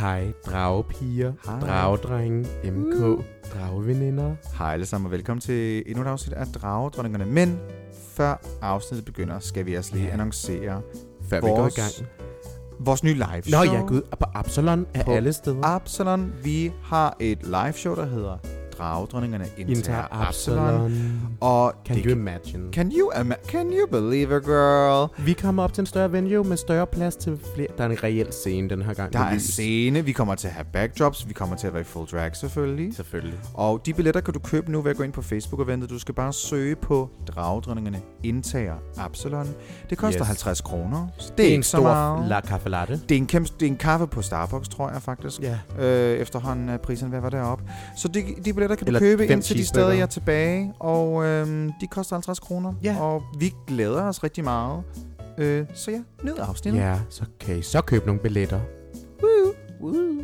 Hej, dragepiger, Hej. dragedrenge, MK, drageveninder. Hej alle sammen og velkommen til endnu et afsnit af Dragedronningerne. Men før afsnittet begynder, skal vi altså lige Ja. annoncere Før vi går i Vores gang. vores nye live Nå show. ja, gud, og på Absalon er På alle steder. Absalon. Vi har et live show, der hedder Dragedronningerne Inter indtager Absalon. Absalon. Og Can det you imagine? Can you, ima- can you believe it, girl? Vi kommer op til en større venue med større plads til flere. Der er en reel scene den her gang. Der er lys. scene, vi kommer til at have backdrops, vi kommer til at være i full drag selvfølgelig. Selvfølgelig. Og de billetter kan du købe nu ved at gå ind på Facebook-eventet. Du skal bare søge på Dragedronningerne indtager Absalon. Det koster Yes. yes. 50 kroner. så Det er en stor la caffe latte. Det er, en kæmpe, det er en kaffe på Starbucks, tror jeg faktisk. Ja. Øh, efterhånden er priserne ved at være deroppe. Så de, de billetter kan du Eller købe fem indtil de jeg er tilbage. Og øhm, de koster 50 kroner. Ja. Og vi glæder os rigtig meget. Øh, så ja, nyd afsnittet. Ja, så kan I så købe nogle billetter. Woo. Woo.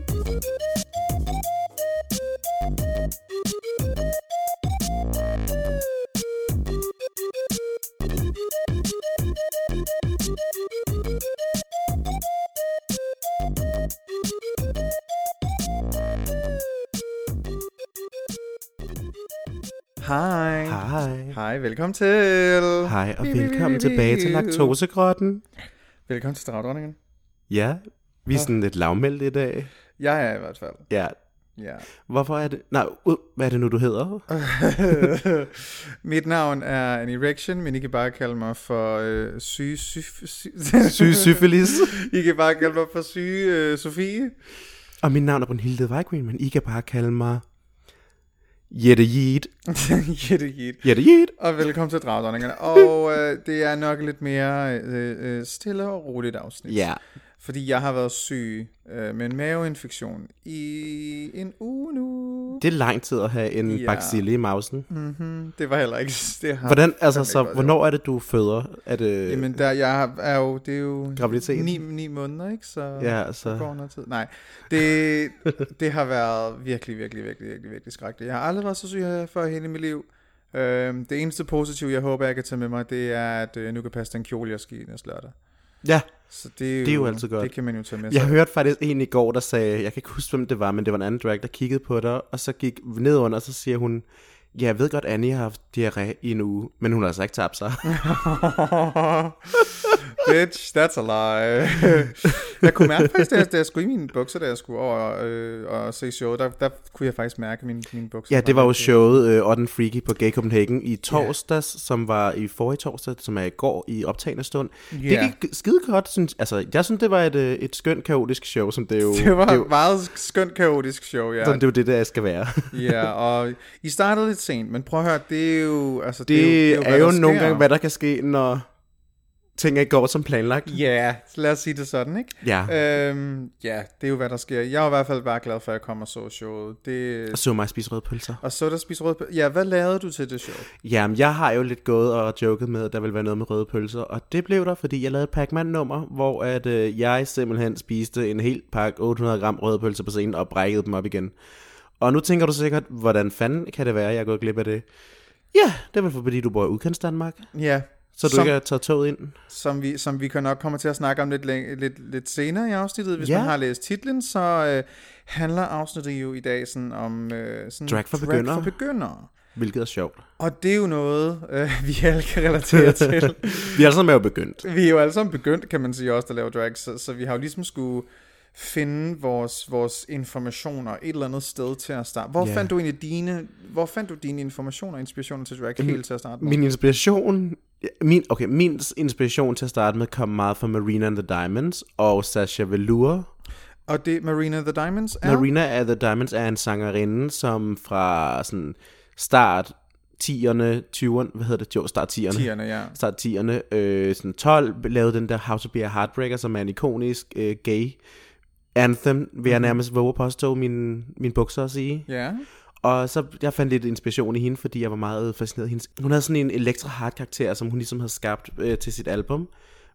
Hej. Hej. Hej, velkommen til. Hej, og Bi, bi, bi, velkommen bi, bi. tilbage til laktosegrotten. Velkommen til Dragdronningen. Ja, vi er sådan lidt lavmældte i dag. Jeg er i hvert fald. Ja, Ja. hvorfor er det... Nej, hvad er det nu, du hedder? Mit navn er en erection, men I kan bare kalde mig for øh, syge... Sy, sy, Syge syfilis. I kan bare kalde mig for syge øh, Sofie. Og mit navn er Brunhilde Weigrin, men I kan bare kalde mig Jette Yeet. Jette Jit. Jette Yeet. Og velkommen til Dragdronningerne. Og øh, det er nok lidt mere øh, øh, stille og roligt afsnit. Ja, Fordi jeg har været syg øh, med en maveinfektion i en uge nu. det er lang tid at have en Ja. bacille i mausen. Mm-hmm. Det var heller ikke... Det har Hvordan, altså, så ikke hvornår er det, du føder? Er det Jamen, der, jeg er jo, det er jo Graviditet? ni, ni måneder, ikke? Så Ja, altså, går noget tid. Nej, det, det har været virkelig, virkelig, virkelig, virkelig, virkelig skrækkeligt. Jeg har aldrig været så syg her før i hele mit liv. Øhm, det eneste positive, jeg håber, jeg kan tage med mig, det er, at øh, nu kan passe den kjole, jeg skal i næste lørdag. ja. Så det er, jo, Det er jo altid godt. Det kan man jo tage med Jeg sig. hørte faktisk en i går, der sagde, jeg kan ikke huske, hvem det var, men det var en anden drag, der kiggede på dig, og så gik ned under, og så siger hun, ja, jeg ved godt, Annie har haft diarré i en uge, men hun har altså ikke tabt sig. Bitch, that's a lie. jeg kunne mærke faktisk, da jeg, da jeg skulle i mine bukser, da jeg skulle over øh, og se show, der, der kunne jeg faktisk mærke mine, mine bukser. Ja, det var jo showet uh, Odd Freaky på Gay Copenhagen i torsdags, som var i forrige torsdag, som er i går i optagende stund. Ja. Det gik skide godt, synes, altså jeg synes, det var et, øh, et skønt kaotisk show, som det jo, Det var det er et jo, meget skønt kaotisk show, ja. sådan, det er jo det, der skal være. ja, og I startede lidt sent, men prøv at høre, det er jo... Altså, Det, det er jo, er jo hvad der nogle gange, hvad der kan ske, når ting ikke går som planlagt. Ja, lad os sige det sådan, ikke? Ja, Øhm, ja, det er jo, hvad der sker. Jeg er i hvert fald bare glad for, at jeg kom og så showet. Det... og så mig spise røde pølser. Og så der spise rød Ja, hvad lavede du til det show? Jamen, jeg har jo lidt gået og joket med, at der ville være noget med røde pølser, og det blev der, fordi jeg lavede et Pac-Man-nummer, hvor at, øh, jeg simpelthen spiste en hel pakke 800 gram røde pølser på scenen og brækkede dem op igen. Og nu tænker du sikkert, hvordan fanden kan det være, at jeg er gået glip af det? Ja, det er vel fordi, du bor i udkants Danmark, Ja, så du Som- ikke har taget toget ind. som vi, som vi kan nok komme til at snakke om lidt, lidt, lidt senere i afsnittet. Hvis Ja. man har læst titlen, så øh, handler afsnittet jo i dag sådan om øh, sådan Drag for begyndere. for begyndere. Hvilket er sjovt. Og det er jo noget, øh, vi alle kan relatere til. Vi er alle sammen begyndt. Vi er jo alle sammen begyndt, kan man sige, også at lave drag, så, så vi har jo ligesom skulle finde vores, vores informationer et eller andet sted til at starte. Hvor Ja. fandt du egentlig dine, hvor fandt du dine informationer og inspirationer til drag helt til at starte med? Min inspiration... Min, okay, min inspiration til at starte med kom meget fra Marina and the Diamonds og Sasha Velour. Og det Marina the Diamonds er? Marina and the Diamonds er en sangerinde, som fra sådan start 10'erne, 20'erne, hvad hedder det? Jo, start 10'erne. Tierne, ja. Start 10'erne, øh, sådan 12, lavede den der How to be a Heartbreaker, som er en ikonisk øh, gay anthem, vil jeg nærmest våge at påstå min, min bukser at sige. Ja. Og så jeg fandt lidt inspiration i hende, fordi jeg var meget fascineret af hendes. Hun havde sådan en elektra hard karakter, som hun ligesom havde skabt øh, til sit album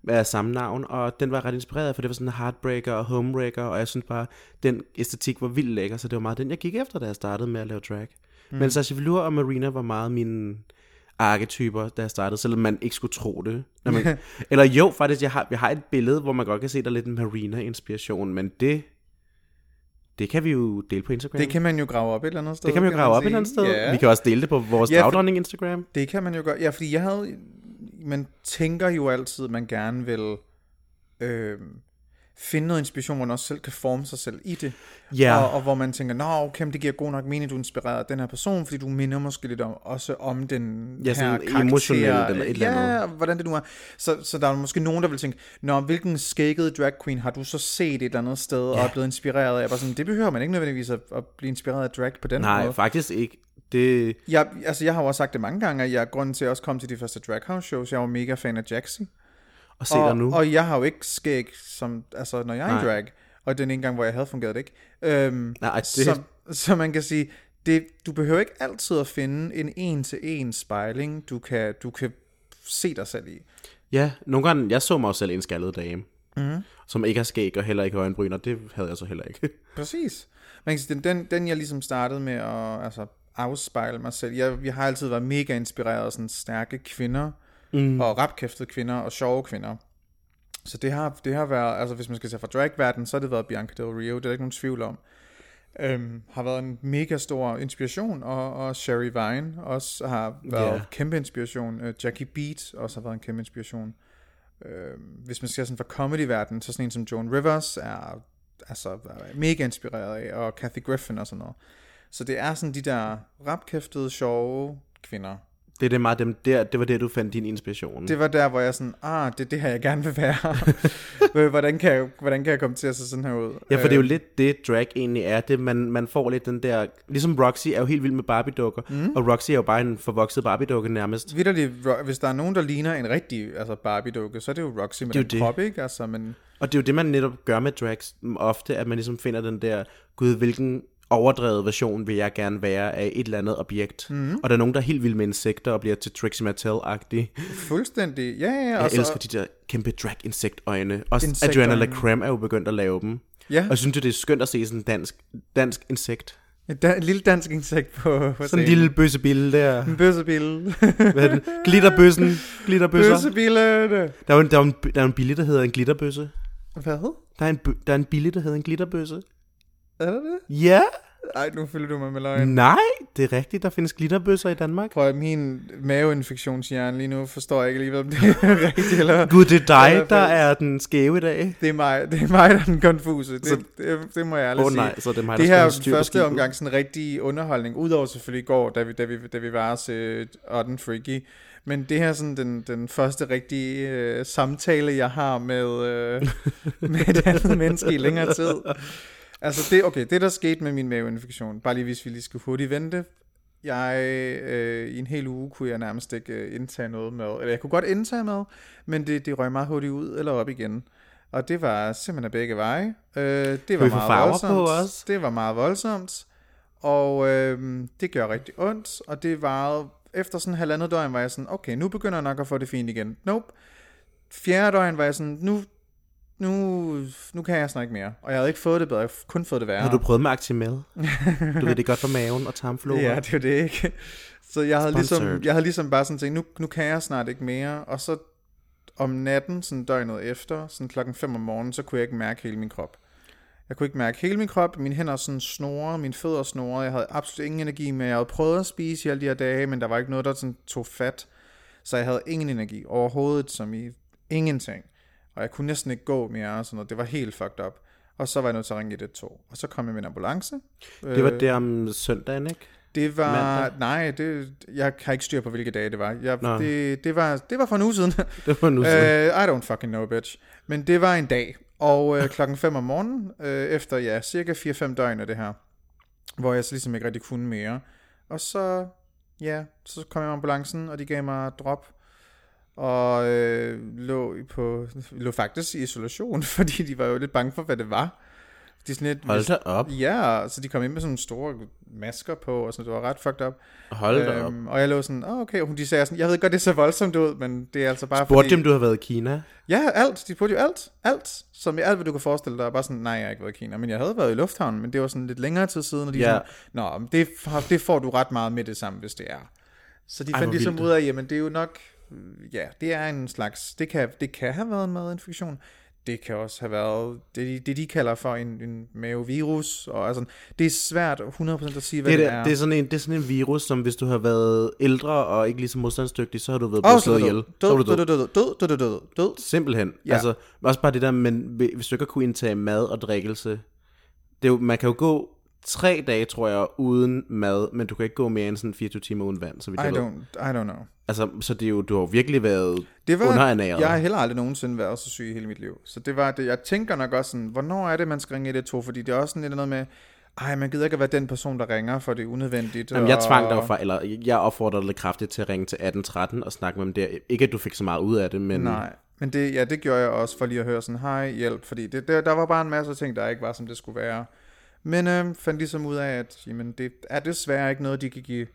af samme navn, og den var ret inspireret, for det var sådan en heartbreaker og homebreaker, og jeg synes bare, den æstetik var vildt lækker, så det var meget den, jeg gik efter, da jeg startede med at lave drag. Mm. Men Sasha Velour og Marina var meget mine arketyper, da jeg startede, selvom man ikke skulle tro det. Når man, eller jo, faktisk, jeg har, jeg har et billede, hvor man godt kan se, der er lidt en Marina-inspiration, men det Det kan vi jo dele på Instagram. Det kan man jo grave op et eller andet sted. det kan man jo grave op et eller andet sted. Ja. Vi kan også dele det på vores Ja, dagdronning Instagram. Det kan man jo gøre. Ja, fordi jeg havde... Man tænker jo altid, at man gerne vil øh, finde noget inspiration, hvor man også selv kan forme sig selv i det. Ja, Og, og hvor man tænker, nå okay, men det giver god nok mening, du er inspireret af den her person, fordi du minder måske lidt om, også om den Ja, her karakter. emotionelt eller et eller ja, andet. hvordan det nu er. Så, så der er måske nogen, der vil tænke, nå, hvilken skægget drag queen har du så set et eller andet sted, ja. og er blevet inspireret af? Bare sådan, det behøver man ikke nødvendigvis at, at blive inspireret af drag på den nej, måde. faktisk ikke. Det, Jeg, altså, jeg har jo også sagt det mange gange, at jeg grunden til at også komme til de første drag house shows. Jeg var mega fan af Jaxi. Og se og, dig nu. og jeg har jo ikke skæg, som, altså, når jeg er i drag. Og den ene gang, hvor jeg havde fungeret det ikke. Øhm, Nej, det- så, så man kan sige, det, du behøver ikke altid at finde en en-til-en spejling, du kan, du kan se dig selv i. Ja, nogle gange, jeg så mig selv en skaldet dame, mm. som ikke har skæg og heller ikke øjenbryn, og det havde jeg så heller ikke. Præcis. Man kan sige, den, den, den jeg ligesom startede med at altså, afspejle mig selv. Jeg, jeg har altid været mega inspireret af sådan stærke kvinder, mm. og rapkæftede kvinder, og sjove kvinder. Så det har, det har været, altså hvis man skal se fra dragverden, så har det været Bianca Del Rio, det er der ikke nogen tvivl om. Øhm, har været en mega stor inspiration, og, og Sherry Vine også har været yeah. kæmpe inspiration. Uh, Jackie Beat også har været en kæmpe inspiration. Øhm, hvis man skal sådan fra comedy-verdenen, så sådan en som Joan Rivers er altså er mega inspireret af, og Kathy Griffin og sådan noget. Så det er sådan de der rapkæftede, sjove kvinder. Det er det meget dem der, det var der, du fandt din inspiration. Det var der, hvor jeg sådan, ah, det er det her, jeg gerne vil være. hvordan, kan jeg, hvordan kan jeg komme til at se sådan her ud? Ja, for det er jo Øh, lidt det, drag egentlig er. Det, man, man får lidt den der... Ligesom Roxy er jo helt vild med Barbie-dukker, mm. og Roxy er jo bare en forvokset Barbie-dukke nærmest. Vitterligt, hvis der er nogen, der ligner en rigtig altså Barbie-dukke, så er det jo Roxy med Det den det. krop, ikke? Altså, men Og det er jo det, man netop gør med drags ofte, at man ligesom finder den der, gud, hvilken overdrevet version vil jeg gerne være af et eller andet objekt. Mm. Og der er nogen, der er helt vild med insekter og bliver til Trixie Mattel-agtig. fuldstændig, ja, ja. Jeg og så- elsker de der kæmpe drag-insektøjne. Også Insektøjne. Adriana Lacreme er jo begyndt at lave dem. Ja, Og jeg synes det er skønt at se sådan en dansk, dansk insekt. et, da- et lille dansk insekt på, på Sådan en lille bøssebille der. En bøssebille. Hvad er det? Glitterbøssen. Glitterbøsser. Bøssebille. Der er jo en, der er en, der er en billig, der hedder en glitterbøsse. Hvad? Der er en, der er en billig, der hedder en glitterbøsse. Er det det? Ja. Ej, nu følger du mig med løgn. Nej, det er rigtigt. Der findes glitterbøsser i Danmark. Prøv at min maveinfektionshjerne lige nu forstår jeg ikke lige, om det er rigtigt eller... Gud, det er dig, Eller der er den skæve i dag. Det er mig, det er mig der er den konfuse. Det, Så- det, det, må jeg ærligt oh, sige. nej, så er det mig, det der her er første omgang sådan rigtig underholdning, udover selvfølgelig i går, da vi, da vi, da vi var til Otten Freaky. Men det her er sådan den, den første rigtige øh, samtale, jeg har med, øh, med et andet menneske i længere tid. Altså det, okay, det der skete med min maveinfektion, bare lige hvis vi lige skal hurtigt vente. Jeg, øh, i en hel uge kunne jeg nærmest ikke øh, indtage noget mad. Eller jeg kunne godt indtage mad, men det, det røg meget hurtigt ud eller op igen. Og det var simpelthen af begge veje. Øh, det var meget voldsomt. på også? Det var meget voldsomt. Og øh, det gør rigtig ondt. Og det var efter sådan halvandet døgn, var jeg sådan, okay, nu begynder jeg nok at få det fint igen. Nope. Fjerde døgn var jeg sådan, nu, nu, nu kan jeg snart ikke mere. Og jeg havde ikke fået det bedre, jeg havde kun fået det værre. Har du prøvet med Actimel? Du ved, det er godt for maven og tarmflora. Ja, det er det ikke. Så jeg havde, ligesom, Sponsored. jeg havde ligesom bare sådan tænkt, nu, nu kan jeg snart ikke mere. Og så om natten, sådan døgnet efter, sådan klokken 5 om morgenen, så kunne jeg ikke mærke hele min krop. Jeg kunne ikke mærke hele min krop, mine hænder sådan snore, mine fødder snore, jeg havde absolut ingen energi mere. Jeg havde prøvet at spise i alle de her dage, men der var ikke noget, der sådan tog fat. Så jeg havde ingen energi overhovedet, som i ingenting. Og jeg kunne næsten ikke gå mere, og sådan noget. det var helt fucked up. Og så var jeg nødt til at ringe 112. Og så kom jeg med en ambulance. Det var Øh, der om søndagen, ikke? det var, Mandag? nej, det, jeg har ikke styr på, hvilke dage det var. Jeg, Nå. det, det, var det var for en uge siden. Det var nu uh, sådan. I don't fucking know, bitch. Men det var en dag. Og uh, klokken 5 om morgenen, uh, efter ja, cirka 4-5 døgn af det her, hvor jeg så ligesom ikke rigtig kunne mere. Og så, ja, så kom jeg med ambulancen, og de gav mig drop. Og øh, lå, på, lå faktisk i isolation, fordi de var jo lidt bange for, hvad det var. De sådan lidt, Hold da op. Ja, så de kom ind med sådan nogle store masker på, og sådan, det var ret fucked up. Hold da op. Øhm, og jeg lå sådan, oh, okay, og de sagde sådan, jeg ved godt, det ser voldsomt ud, men det er altså bare Spurgte fordi... dem, du har været i Kina? Ja, alt. De spurgte jo alt. Alt. Som alt, hvad du kan forestille dig. Bare sådan, nej, jeg har ikke været i Kina. Men jeg havde været i lufthavnen, men det var sådan lidt længere tid siden, og de Ja. ja. sådan, nå, det, det får du ret meget med det samme, hvis det er. Så de Ej, fandt ligesom ud af, jamen det er jo nok, ja, det er en slags, det kan, det kan have været en madinfektion. det kan også have været det, det de kalder for en, en mavevirus. Og altså, det er svært 100% at sige, hvad Det det, er, det, er sådan en, det er sådan en virus, som hvis du har været ældre og ikke lige så modstandsdygtig, så har du været blevet slået ihjel. død, død, død. død, død, død, død, død. Simpelthen. Ja. Ja. Altså, også bare det der, men hvis du ikke har kunne indtage mad og drikkelse, det er jo, man kan jo gå tre dage, tror jeg, uden mad, men du kan ikke gå mere end sådan 24 timer uden vand, så vidt I jeg ved. don't, I don't know. Altså, så det er jo, du har virkelig været Det var, underernæret. jeg har heller aldrig nogensinde været så syg i hele mit liv. Så det var det. Jeg tænker nok også sådan, hvornår er det, man skal ringe 112? Fordi det er også sådan lidt noget med, ej, man gider ikke at være den person, der ringer, for det er unødvendigt. Jamen, jeg tvang dig fra, eller jeg opfordrede dig kraftigt til at ringe til 1813 og snakke med dem der. Ikke at du fik så meget ud af det, men Nej, men det, ja, det gjorde jeg også for lige at høre sådan, hej, hjælp, fordi det, der, der var bare en masse ting, der ikke var, som det skulle være. Men øh, fandt ligesom ud af, at jamen, det er desværre ikke noget, de kan give,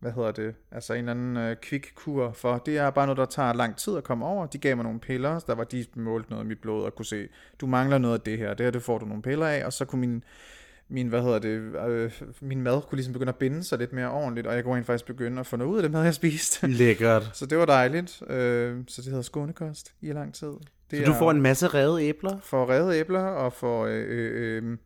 hvad hedder det, altså en eller anden øh, quick kur for. Det er bare noget, der tager lang tid at komme over. De gav mig nogle piller, der var de målt noget af mit blod og kunne se, du mangler noget af det her, det her det får du nogle piller af, og så kunne min, min, hvad hedder det, øh, min mad kunne ligesom begynde at binde sig lidt mere ordentligt, og jeg kunne rent faktisk begynde at få noget ud af det mad, jeg spiste. lækkert. Så det var dejligt. Øh, så det hedder skånekost i lang tid. Det Så du får en masse revet æbler? for rede æbler og for øh, øh, øh,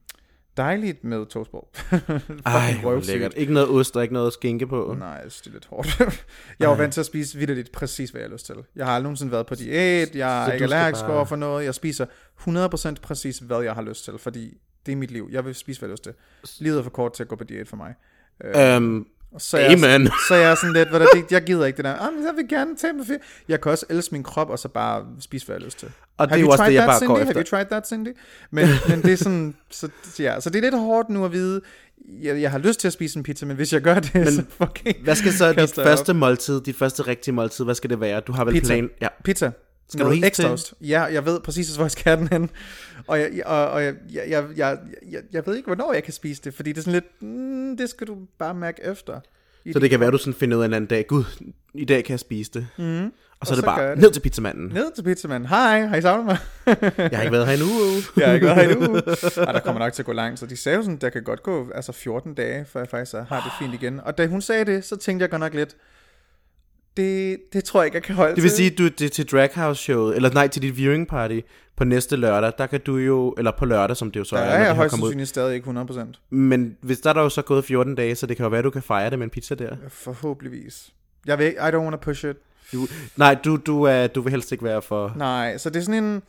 dejligt med toastbrød. Ej, hvor lækkert. Ikke noget ost og ikke noget skinke på. Nej, det er lidt hårdt. jeg var vant til at spise vidderligt præcis, hvad jeg har lyst til. Jeg har aldrig nogensinde været på diæt, jeg Så er ikke allergisk bare- over for noget. Jeg spiser 100% præcis, hvad jeg har lyst til, fordi det er mit liv. Jeg vil spise, hvad jeg har lyst til. Livet er for kort til at gå på diæt for mig. Øh, Øhm, så jeg, amen. så jeg er sådan lidt, hvad der, det, jeg gider ikke det der. Ah, men jeg vil gerne tage ferie. Jeg kan også elske min krop, og så bare spise, hvad jeg har lyst til. Og det Have er jo også det, jeg bare Cindy? går Have efter. you tried that, Cindy? Men, men det er sådan, så, ja, så det er lidt hårdt nu at vide, jeg, jeg har lyst til at spise en pizza, men hvis jeg gør det, men, så fucking Hvad skal så dit første måltid, dit første rigtige måltid, hvad skal det være? Du har vel Pizza. plan... Ja. Pizza. Skal du Noget helt ekstra ost. Ja, jeg ved præcis, hvor jeg skal have den hen. Og jeg, og, og jeg, jeg, jeg, jeg, jeg, jeg ved ikke, hvornår jeg kan spise det, fordi det er sådan lidt, mm, det skal du bare mærke efter. Så det kan være, du sådan finder ud af en anden dag, gud, i dag kan jeg spise det. Mm. Og så Og er det så bare det. ned til pizzamanden. Ned til pizzamanden. Hej, har I savnet mig? Jeg har ikke været her endnu. jeg har ikke været her endnu. Ej, der kommer nok til at gå langt. Så de sagde jo sådan, der kan godt gå altså 14 dage, før jeg faktisk har det fint igen. Og da hun sagde det, så tænkte jeg godt nok lidt, det, det tror jeg ikke, jeg kan holde Det vil til. sige, du det til Draghouse showet, eller nej, til dit viewing party på næste lørdag, der kan du jo, eller på lørdag, som det jo så der er, er jeg højst sandsynligt stadig ikke 100%. Men hvis der er der jo så gået 14 dage, så det kan jo være, du kan fejre det med en pizza der. Forhåbentligvis. Jeg ved ikke, I don't want to push it. Du, nej, du, du, er, du vil helst ikke være for... Nej, så det er sådan en,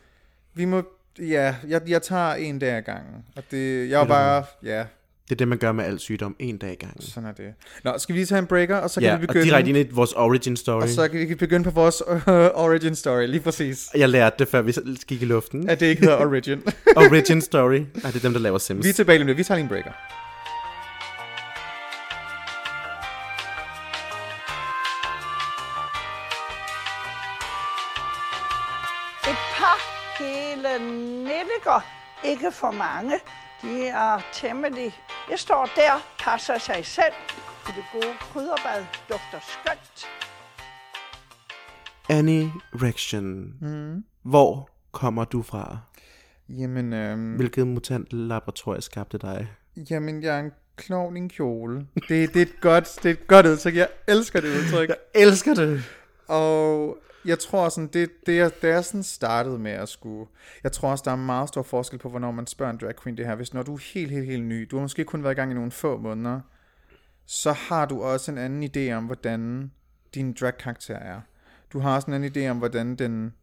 vi må, ja, jeg, jeg tager en dag ad gangen. Og det, jeg er bare, ja, Det er det, man gør med al sygdom, en dag i gangen. sådan er det. Nå, skal vi lige tage en breaker, og så kan Ja, vi og begynde. direkte ind i vores origin story. og så kan vi begynde på vores uh, origin story, lige præcis. Jeg lærte det, før vi gik i luften. At det ikke hedder origin. Origin story. Nej, det er dem, der laver Sims. vi er tilbage lige. Vi tager lige en breaker. Et par hele nittiger, ikke for mange. De er temmelig... Jeg står der, passer sig selv. I det gode krydderbad dufter skønt. Annie Rection. Mm. Hvor kommer du fra? Jamen, øhm, Hvilket mutant laboratorie skabte dig? jamen, jeg er en klovn i en kjole. Det, det, er et godt, det er et godt udtryk. Jeg elsker det udtryk. elsker det. Og jeg tror sådan, det, det, er, det er sådan startet med at skulle... Jeg tror også, der er meget stor forskel på, hvornår man spørger en drag queen det her. Hvis når du er helt, helt, helt ny, du har måske kun været i gang i nogle få måneder, så har du også en anden idé om, hvordan din drag-karakter er. Du har også en anden idé om, hvordan den,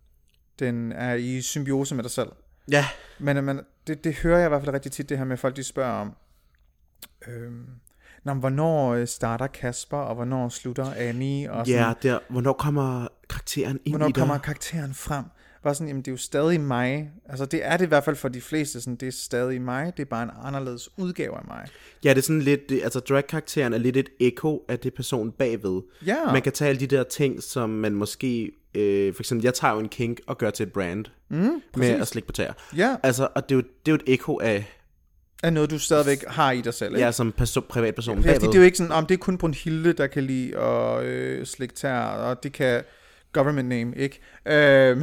den er i symbiose med dig selv. Ja. Men, men det, det hører jeg i hvert fald rigtig tit, det her med, folk de spørger om, øhm, Nå, men hvornår øh, starter Kasper, og hvornår slutter Annie? Og sådan, Ja, der, hvornår kommer karakteren ind hvornår i dig? kommer karakteren frem? Var sådan, jamen det er jo stadig mig. Altså det er det i hvert fald for de fleste, sådan, det er stadig mig, det er bare en anderledes udgave af mig. Ja, det er sådan lidt, det, altså drag-karakteren er lidt et ekko af det person bagved. Ja. Man kan tage alle de der ting, som man måske, øh, for eksempel, jeg tager jo en kink og gør til et brand, mm, med at slikke på tæer. Ja, Altså, og det er jo, det er jo et ekko af, er noget, du stadigvæk har i dig selv, ikke? jeg som perso- privatperson Ja, fordi det er jo ikke sådan, om det er kun Brunhilde, der kan lide at øh, slikke tær, og det kan government name, ikke? Øhm,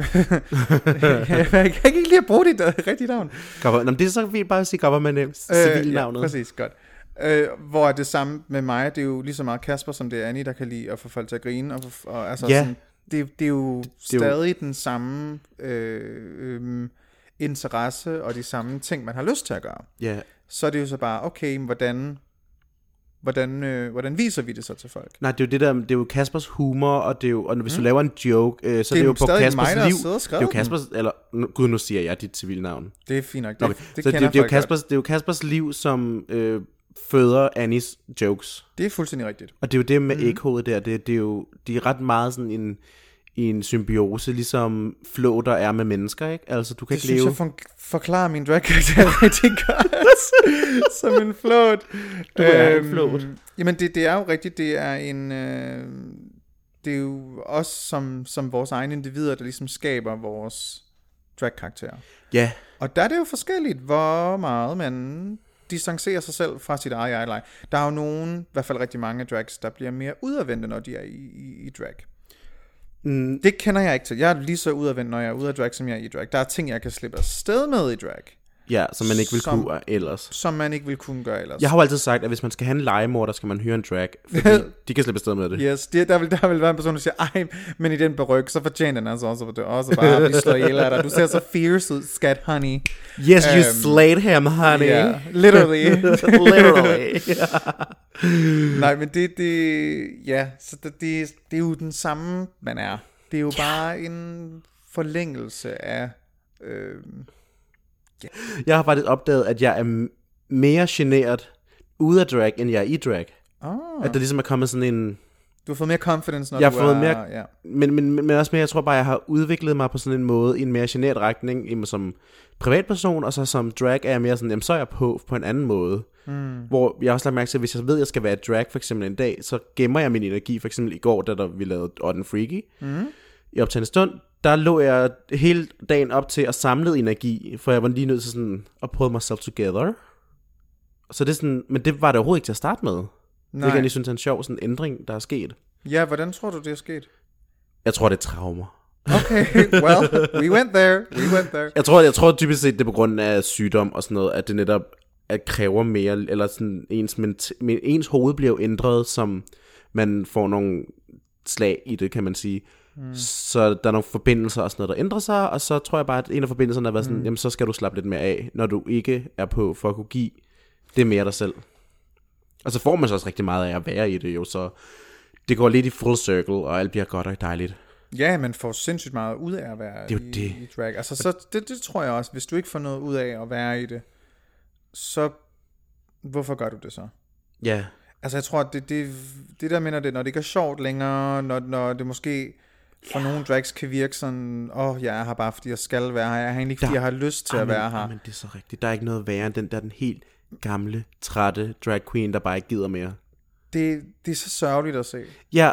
jeg kan ikke lide at bruge dit øh, rigtige navn. Cover, Nå, men det er så vildt bare at sige government name, civilnavnet. Øh, Ja, præcis, godt. Øh, hvor er det samme med mig, det er jo lige så meget Kasper, som det er Annie, der kan lide at få folk til at grine. Og, og altså Ja. sådan, det, det er jo det jo- stadig den samme øh, øh, interesse og de samme ting, man har lyst til at gøre. Ja. Så er det jo så bare, okay, hvordan, hvordan, øh, hvordan viser vi det så til folk? Nej, det er jo det der, det er jo Kaspers humor, og det er jo, og hvis mm. du laver en joke, øh, så Det det er det jo på Kaspers mig, liv. Det er jo skrevet den. Kaspers, eller, gud, nu siger jeg dit civilnavn. Det er fint nok. Det, Okay. det så kender det, det, er jo folk godt. Kaspers, det er jo Kaspers liv, som øh, føder Annies jokes. Det er fuldstændig rigtigt. Og det er jo det med mm. ekkoet der, det, det er jo, de er ret meget sådan en, i en symbiose, ligesom flåter er med mennesker, ikke? Altså, du kan Det ikke synes leve... jeg for, forklarer min drag karakter rigtig godt. Som en flot. Du er en flåt. Jamen, det, det er jo rigtigt, det er en... Øh, det er jo os som, som vores egne individer, der ligesom skaber vores drag-karakterer. Ja, Og der er det jo forskelligt, hvor meget man distancerer sig selv fra sit eget jeg Der er jo nogen, i hvert fald rigtig mange drags, der bliver mere udadvendte, når de er i, i, i drag mm, Det kender jeg ikke til. Jeg er lige så udadvendt, når jeg er ude af drag, som jeg er i drag. Der er ting, jeg kan slippe afsted med i drag, ja, som man ikke vil Som- kunne ellers. som man ikke ville kunne gøre ellers. Jeg har jo altid sagt, at hvis man skal have en legemor, der skal man hyre en drag, fordi de kan slippe afsted med det. Yes, det, der, vil, der vil være en person, der siger, ej, men i den beryg, så fortjener den altså også, at også bare at blive slået ihjel af dig. Du ser så fierce ud, skat, honey. Yes, you Øhm, slayed him, honey. Yeah, literally. Literally. Nej, men det, det ja, så det, det, det er jo den samme, man er. Det er jo bare en forlængelse af, øh, Jeg har faktisk opdaget, at jeg er mere generet ude af drag, end jeg er i drag. oh, At der ligesom er kommet sådan en... du har fået mere confidence, når Jeg du har fået er, mere- ja. Men, men, men også mere, jeg tror bare, jeg har udviklet mig på sådan en måde, i en mere generet retning, som privatperson, og så som drag er jeg mere sådan, jamen så er jeg på på en anden måde. Mm. Hvor jeg også har lagt mærke til, at hvis jeg ved, at jeg skal være drag for eksempel en dag, så gemmer jeg min energi. For eksempel i går, da der, vi lavede Odd Freaky, mm. I optagende stund, der lå jeg hele dagen op til at samle energi, for jeg var lige nødt til sådan at pull myself together. Så det er sådan, men det var det overhovedet ikke til at starte med. Det Nej. er jeg synes er en sjov sådan ændring, der er sket. ja, hvordan tror du, det er sket? Jeg tror, det er traumer. Okay, well, we went there, we went there. Jeg tror, jeg tror typisk set, det er på grund af sygdom og sådan noget, at det netop at kræver mere, eller sådan ens, ment, men ens hoved bliver ændret, som man får nogle slag i det, kan man sige. Mm. Så der er nogle forbindelser og sådan noget, der ændrer sig, og så tror jeg bare, at en af forbindelserne er været sådan, mm. jamen så skal du slappe lidt mere af, når du ikke er på for at kunne give det mere dig selv. Og så får man så også rigtig meget af at være i det jo, så det går lidt i full circle, og alt bliver godt og dejligt. Ja, man får sindssygt meget ud af at være Det er jo i, det. i drag. Altså, så det, det tror jeg også. Hvis du ikke får noget ud af at være i det, så hvorfor gør du det så? Ja, Altså, jeg tror, at det, det, det der mener det, når det ikke er sjovt længere, når, når det måske for nogle drags kan virke sådan, åh, oh, jeg er her bare, fordi jeg skal være her. Jeg er her egentlig ikke, fordi Der- jeg har lyst til Ej, at være her. Men det er så rigtigt. Der er ikke noget værre end den der den helt gamle, trætte drag queen, der bare ikke gider mere. Det, det er så sørgeligt at se. Ja,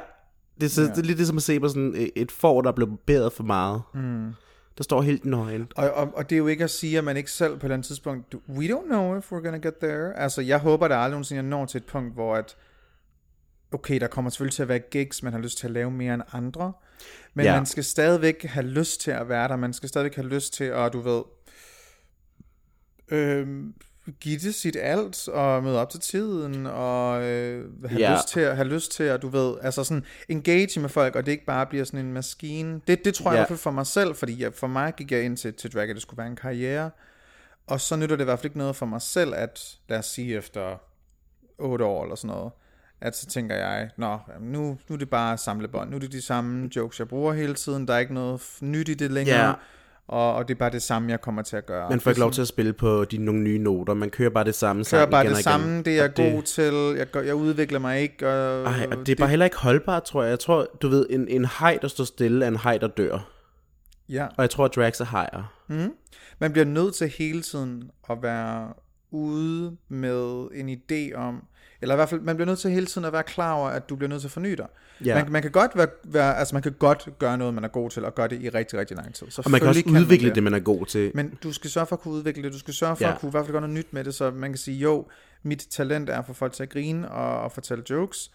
det er, så, Ja. ja. det er lidt ligesom at se på sådan et- får, der er blevet barberet for meget. Mm. Der står helt nøgen. Og, og, og det er jo ikke at sige, at man ikke selv på et eller andet tidspunkt, we don't know if we're gonna get there. Altså, jeg håber da aldrig nogensinde, jeg når til et punkt, hvor at, okay, der kommer selvfølgelig til at være gigs, man har lyst til at lave mere end andre, men Ja. man skal stadigvæk have lyst til at være der, man skal stadigvæk have lyst til at, du ved, øhm, give det sit alt, og møde op til tiden, og øh, have, Ja. lyst til, at- have lyst til at, du ved, altså sådan, engage med folk, og det ikke bare bliver sådan en maskine. Det, det tror jeg i hvert fald for mig selv, fordi jeg, for mig gik jeg ind til, til drag, at det skulle være en karriere, og så nytter det i hvert fald ikke noget for mig selv, at lad os sige efter 8 år eller sådan noget, at så tænker jeg, nå, nu, nu er det bare samlebånd, nu er det de samme jokes, jeg bruger hele tiden, der er ikke noget nyt i det længere, Ja. og, og det er bare det samme, jeg kommer til at gøre. Man får ikke lov til at spille på de nogle nye noter. Man kører bare det samme kører sang bare igen det og igen. samme, det er jeg det- god til, jeg, gør- jeg udvikler mig ikke, og, Ej, og det er bare heller ikke holdbart, tror jeg. Jeg tror, du ved, en, en hej, der står stille, er en hej, der dør. ja. Og jeg tror, at drags er hejer. Mm. Man bliver nødt til hele tiden at være ude med en idé om, eller i hvert fald, man bliver nødt til hele tiden at være klar over, at du bliver nødt til at forny dig. Ja. Man, man kan godt være, være, altså man kan godt gøre noget, man er god til, og gøre det i rigtig, rigtig lang tid. Og man kan også Selvfølgelig udvikle det. det, man er god til. Men du skal sørge for at kunne udvikle det. Du skal sørge for Ja. at kunne i hvert fald gøre noget nyt med det, så man kan sige, jo, mit talent er at få folk til at grine og, og fortælle jokes,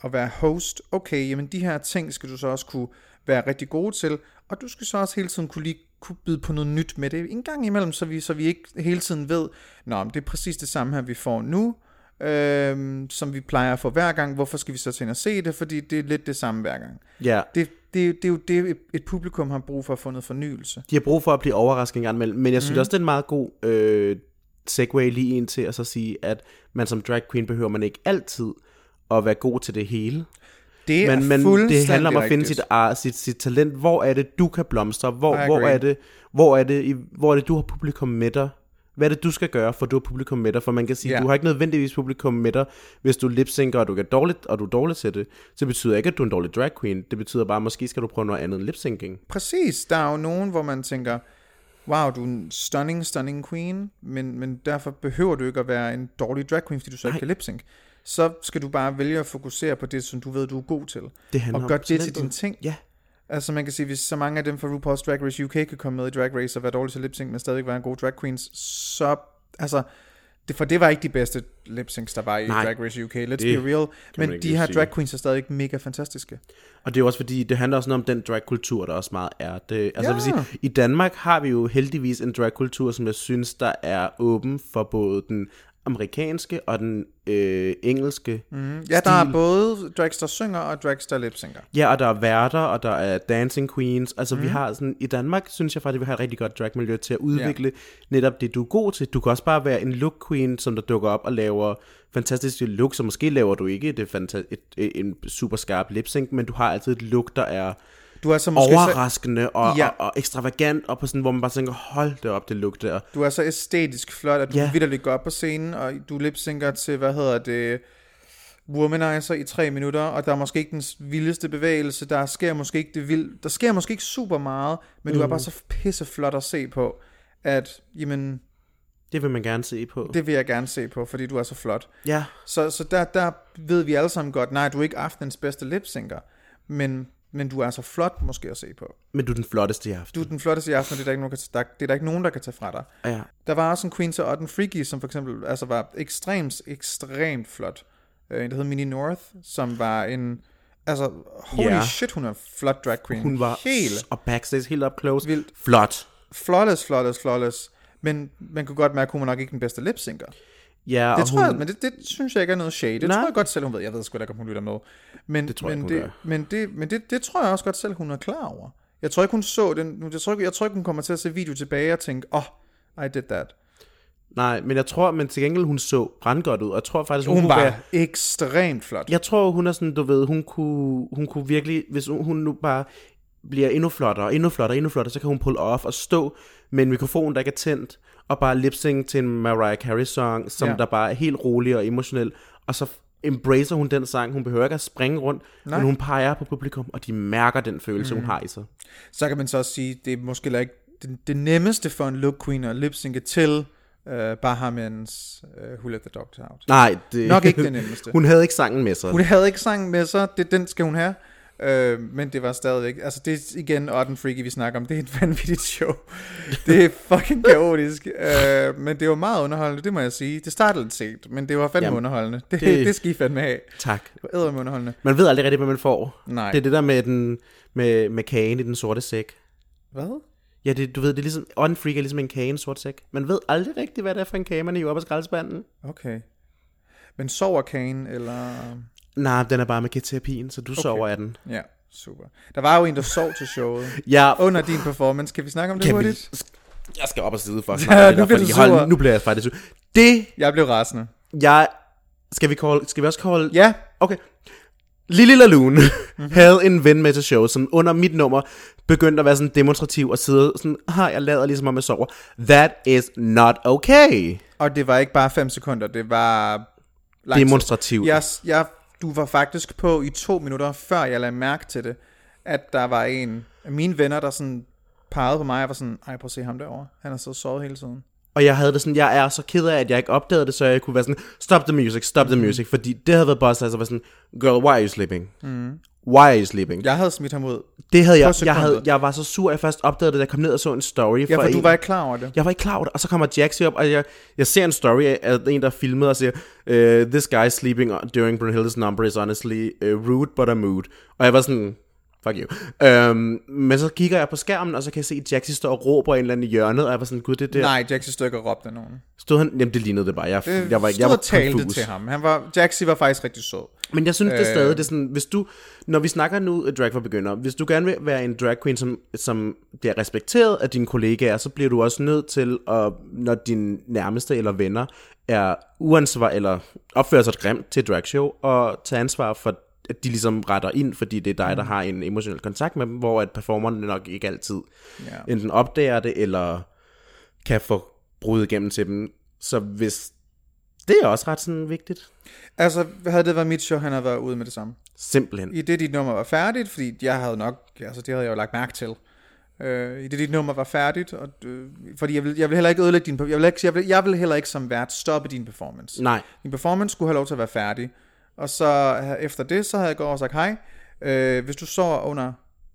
og være host. Okay, jamen de her ting skal du så også kunne være rigtig gode til, og du skal så også hele tiden kunne, lige, kunne byde på noget nyt med det en gang imellem, så vi, så vi ikke hele tiden ved, nå, men det er præcis det samme her, vi får nu, øhm, som vi plejer at få hver gang. Hvorfor skal vi så til ind og se det? Fordi det er lidt det samme hver gang. Ja. Det det, er- det er jo det, et- publikum har brug for at få noget fornyelse. De har brug for at blive overrasket en gang imellem, men jeg synes mm. også, det er en meget god øh, segue lige ind til at så sige, at man som drag queen behøver man ikke altid at være god til det hele. Det er Men, men det handler om at finde rigtigt. sit, ar- sit, sit talent. Hvor er det, du kan blomstre? Hvor, hvor, er det, hvor, er det, hvor er det, du har publikum med dig? Hvad er det, du skal gøre, for du har publikum med dig? For man kan sige, Ja. du har ikke nødvendigvis publikum med dig, hvis du lipsynker, og du er dårligt, og du er dårlig til det. Så betyder ikke, at du er en dårlig drag queen. Det betyder bare, at måske skal du prøve noget andet end lipsyncing. Præcis. Der er jo nogen, hvor man tænker, wow, du er en stunning, stunning queen, men, men derfor behøver du ikke at være en dårlig drag queen, fordi du så ikke Nej. kan lip sync. Så skal du bare vælge at fokusere på det, som du ved, du er god til. Det Og gør det til din ting. Ja, Altså man kan sige, hvis så mange af dem fra RuPaul's Drag Race UK kan komme med i Drag Race og være dårlige til lip sync, men stadig være en god drag queens, så, altså, det, for det var ikke de bedste lip syncs, der var i Nej. Drag Race UK, let's Det be real. Men de her sige. drag queens er stadig mega fantastiske. Og det er også fordi, det handler også noget om den dragkultur, der også meget er. Det, altså, ja. vil sige, I Danmark har vi jo heldigvis en dragkultur, som jeg synes, der er åben for både den amerikanske og den øh, engelske. Mm. Ja, der er Stil. både drags, der synger og drags, der lip synker. Ja, og der er værter, og der er dancing queens. Altså, Mhm. mm. vi har sådan, i Danmark synes jeg faktisk, vi har et rigtig godt dragmiljø til at udvikle ja. netop det, du er god til. Du kan også bare være en look queen, som der dukker op og laver fantastiske looks, så måske laver du ikke det fanta- et, et, en super skarp lip sync, men du har altid et look, der er Du er så måske så, overraskende og, Ja. og, og ekstravagant, og på sådan, hvor man bare tænker, hold det op, det der. du er så æstetisk flot, at du Ja. vidderligt går op på scenen, og du lip synker til, hvad hedder det, womanizer i tre minutter, og der er måske ikke den vildeste bevægelse, der sker måske ikke det vild, der sker måske ikke super meget, men mm. du er bare så pisse flot at se på, at, jamen, Det vil man gerne se på. Det... det vil jeg gerne se på, fordi du er så flot. Ja, Så, så der, der ved vi alle sammen godt, nej, du er ikke aftenens bedste lipsynker, men, men du er så flot måske at se på. men du er den flotteste i aften. Du er den flotteste i aften, og det er der ikke nogen, der, kan- der, det er der ikke nogen, der kan tage fra dig. Ja. Der var også en Queen til Otten Freaky, som for eksempel altså var ekstremt, ekstremt flot. Øh, En, der hed Minnie North, som var en... Altså, holy Ja. shit, hun er flot drag queen. Hun var helt og backstage helt up close. Vildt. Flot. flawless, flawless, flawless. Men man kunne godt mærke, at hun var nok ikke den bedste lipsynker. Ja, Det tror hun... jeg, men det, det synes jeg ikke er noget shade. Det Nej. tror jeg godt selv, hun ved. Jeg ved sgu da ikke, om hun lytter med. Men, Det tror jeg men, hun det, men, det, men det, det tror jeg også godt selv, hun er klar over. Jeg tror ikke, hun så den. Jeg tror ikke, jeg tror ikke hun kommer til at se video tilbage og tænke, åh, oh, I did that. Nej, men jeg tror, men til gengæld hun så brandgodt ud, og jeg tror faktisk, hun, Hun var være... ekstremt flot. Jeg tror, hun er sådan, du ved, hun kunne, hun kunne virkelig, hvis hun, hun nu bare bliver endnu flottere, endnu flottere, endnu flottere, så kan hun pull off og stå med en mikrofon, der ikke er tændt, og bare lip sync til en Mariah Carey sang, som Ja. der bare er helt rolig og emotionel, og så embracer hun den sang. Hun behøver ikke at springe rundt, Nej. Men hun peger på publikum, og de mærker den følelse, mm. hun har i sig. Så kan man så også sige, det er måske ikke det, det nemmeste for en look queen at lipsynke til uh, Bahamans uh, Who Let the Doctor Out. Nej, det, Nok ikke det nemmeste. hun havde ikke sangen med sig. Hun havde ikke sangen med sig, det, den skal hun have. Øh, men det var stadigvæk, altså det er igen Otten Freaky, vi snakker om, det er et vanvittigt show. Det er fucking kaotisk, øh, men det var meget underholdende, det må jeg sige. Det startede lidt sent, men det var fandme Jamen, underholdende. Det, det, det- skal I fandme have. Tak. Det var underholdende. Man ved aldrig rigtigt, hvad man får. Nej. Det er det der med, den, med, med kagen i den sorte sæk. Hvad? Ja, det, du ved, det er ligesom, on freak er ligesom en kage i en sort sæk. Man ved aldrig rigtigt, hvad det er for en kage, man hiver op af skraldespanden. Okay. Men sover Kane, eller... Nej, den er bare med keterapien, så du okay. sover af den. Ja, super. Der var jo en, der sov til showet. Ja, Under din performance, kan vi snakke om det kan vi, hurtigt? jeg skal op og sidde for at snakke nu ja, bliver fordi, du sur. hold, nu bliver jeg faktisk sur. Det, Jeg blev rasende. jeg, skal vi, call, skal vi også call, Ja, okay. Lili Laloon Mhm. mm-hmm. havde en ven med til show, som under mit nummer begyndte at være sådan demonstrativ og sidde sådan, har jeg lader ligesom om jeg sover. That is not okay. og det var ikke bare 5 sekunder, det var... lang tid. Demonstrativt. Jeg, jeg, du var faktisk på i to minutter, før jeg lagde mærke til det, at der var en af mine venner, der sådan pegede på mig og var sådan, ej, prøv at se ham derovre. Han har så sovet hele tiden. Og jeg havde det sådan, jeg er så ked af, at jeg ikke opdagede det, så jeg kunne være sådan, stop the music, stop Mhm. the music, fordi det havde været boss, altså var sådan, girl, why are you sleeping? Mm. Why are you sleeping? Jeg havde smidt ham ud. det havde jeg, jeg, havde, jeg var så sur, at jeg først opdagede det, da jeg kom ned og så en story Ja, for en. du var ikke klar over det. Jeg var ikke klar over det, og så kommer Jaxi op, og jeg, jeg ser en story af en, der er filmet og siger, uh, this guy sleeping during Brunhilde's number is honestly uh, rude but a mood. Og jeg var sådan, fuck you. Øhm, men så kigger jeg på skærmen, og så kan jeg se, at Jaxi står og råber en eller anden i hjørnet, og jeg var sådan, gud, det der. Nej, Jaxi stod ikke og råbte nogen. Stod han, jamen det lignede det bare. Jeg, Øh, jeg var, jeg var og talte confused. til ham. Han var, Jaxi var faktisk rigtig sød. Men jeg synes det er Øh. stadig, det er sådan, hvis du, når vi snakker nu drag for begyndere, hvis du gerne vil være en drag queen, som, som bliver respekteret af dine kollegaer, så bliver du også nødt til, at, når dine nærmeste eller venner er uansvar eller opfører sig grimt til dragshow, og tage ansvar for, at de ligesom retter ind, fordi det er dig, der har en emotionel kontakt med dem, hvor at performerne nok ikke altid Ja. enten opdager det, eller kan få brudt igennem til dem. Så hvis det er også ret sådan vigtigt. Altså, havde det været mit show, han havde været ude med det samme. Simpelthen. I det, dit nummer var færdigt, fordi jeg havde nok, altså det havde jeg jo lagt mærke til. Øh, I det, dit nummer var færdigt, og, øh, fordi jeg vil, jeg vil heller ikke ødelægge din, jeg vil, ikke, jeg, vil, jeg vil heller ikke som vært stoppe din performance. Nej. Din performance skulle have lov til at være færdig. Og så efter det, så havde jeg gået over og sagt, hej, øh, hvis du sover under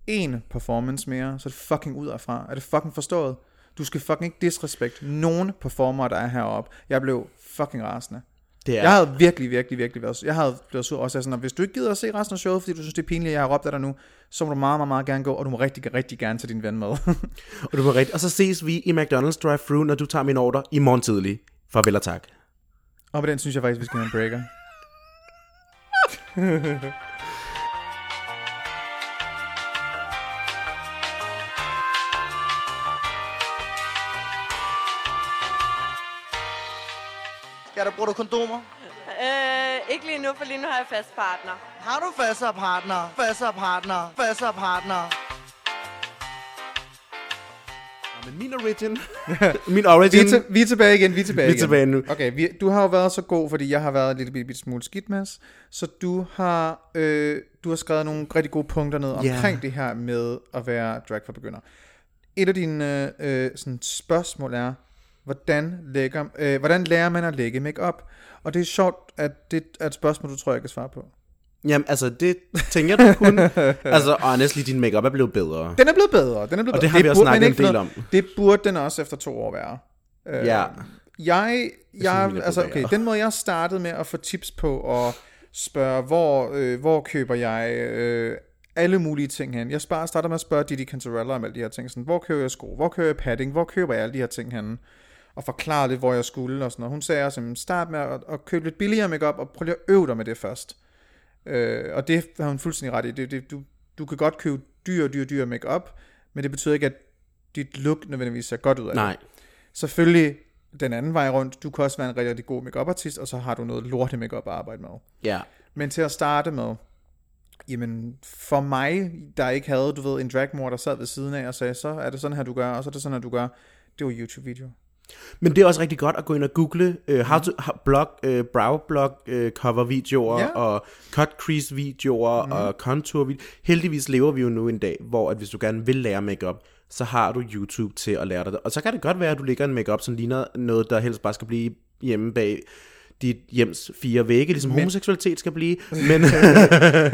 en performance mere, så er det fucking ud herfra. Er det fucking forstået? Du skal fucking ikke disrespekt nogen performer, der er heroppe. Jeg blev fucking rasende. Det er, Jeg havde virkelig, virkelig, virkelig været, jeg havde blevet sur også sådan, at hvis du ikke gider at se resten af showet, fordi du synes, det er pinligt, at jeg har råbt af dig nu, så må du meget, meget, meget gerne gå, og du må rigtig, rigtig gerne tage din ven med. og, du må rigtig, og så ses vi i McDonald's drive-thru, når du tager min ordre i morgen tidlig. Farvel og tak. og på den synes jeg faktisk, vi skal have en breaker. Skal der bruge du kondomer? Øh, ikke lige nu, for lige nu har jeg fast partner. Har du fastere partner? Fastere partner? Fastere partner? Men min origin. min Vi origin. er, til, vi er tilbage igen, vi er tilbage Vi er igen. tilbage nu. Okay, vi, du har jo været så god, fordi jeg har været en lille bitte, bitte smule skidt med os, så du har, øh, du har skrevet nogle rigtig gode punkter ned omkring det her med at være drag for begynder. Et af dine øh, sådan spørgsmål er, hvordan, lægger, øh, hvordan lærer man at lægge makeup? Og det er sjovt, at det er et spørgsmål, du tror, jeg kan svare på. Jamen, altså, det tænker jeg, du kunne. altså, honestly, din makeup er blevet bedre. Den er blevet bedre. Den er blevet Og det bedre. har vi også snakket en del om. Det burde den også efter to år være. Øh, Ja. Jeg, jeg, er altså okay, den måde jeg startede med at få tips på og spørge, hvor, øh, hvor køber jeg øh, alle mulige ting hen. Jeg spar- starter med at spørge Didi Cantarella om alle de her ting. Sådan, hvor køber jeg sko? Hvor køber jeg padding? Hvor køber jeg alle de her ting hen? Og forklare lidt, hvor jeg skulle og sådan noget. Hun sagde også, jamen, start med at, at købe lidt billigere makeup og prøv lige at øve dig med det først. Øh, og det har hun fuldstændig ret i. Det, det, du, du kan godt købe dyr, dyr, dyr makeup, men det betyder ikke, at dit look nødvendigvis ser godt ud af det. Nej. Selvfølgelig den anden vej rundt. Du kan også være en rigtig, rigtig god makeup artist, og så har du noget lorte makeup at arbejde med. Ja. Men til at starte med, jamen for mig, der ikke havde, du ved, en dragmor, der sad ved siden af og sagde, så er det sådan her, du gør, og så er det sådan her, du gør. Det var YouTube-video. Men det er også rigtig godt at gå ind og google uh, how to how, blog, uh, brow blog uh, cover videoer Ja. og cut crease videoer mm. og contour videoer. Heldigvis lever vi jo nu en dag, hvor at hvis du gerne vil lære makeup, så har du YouTube til at lære dig det. Og så kan det godt være, at du lægger en makeup, som ligner noget, der helst bare skal blive hjemme bag dit hjems fire vægge, ligesom Men... homoseksualitet skal blive. Men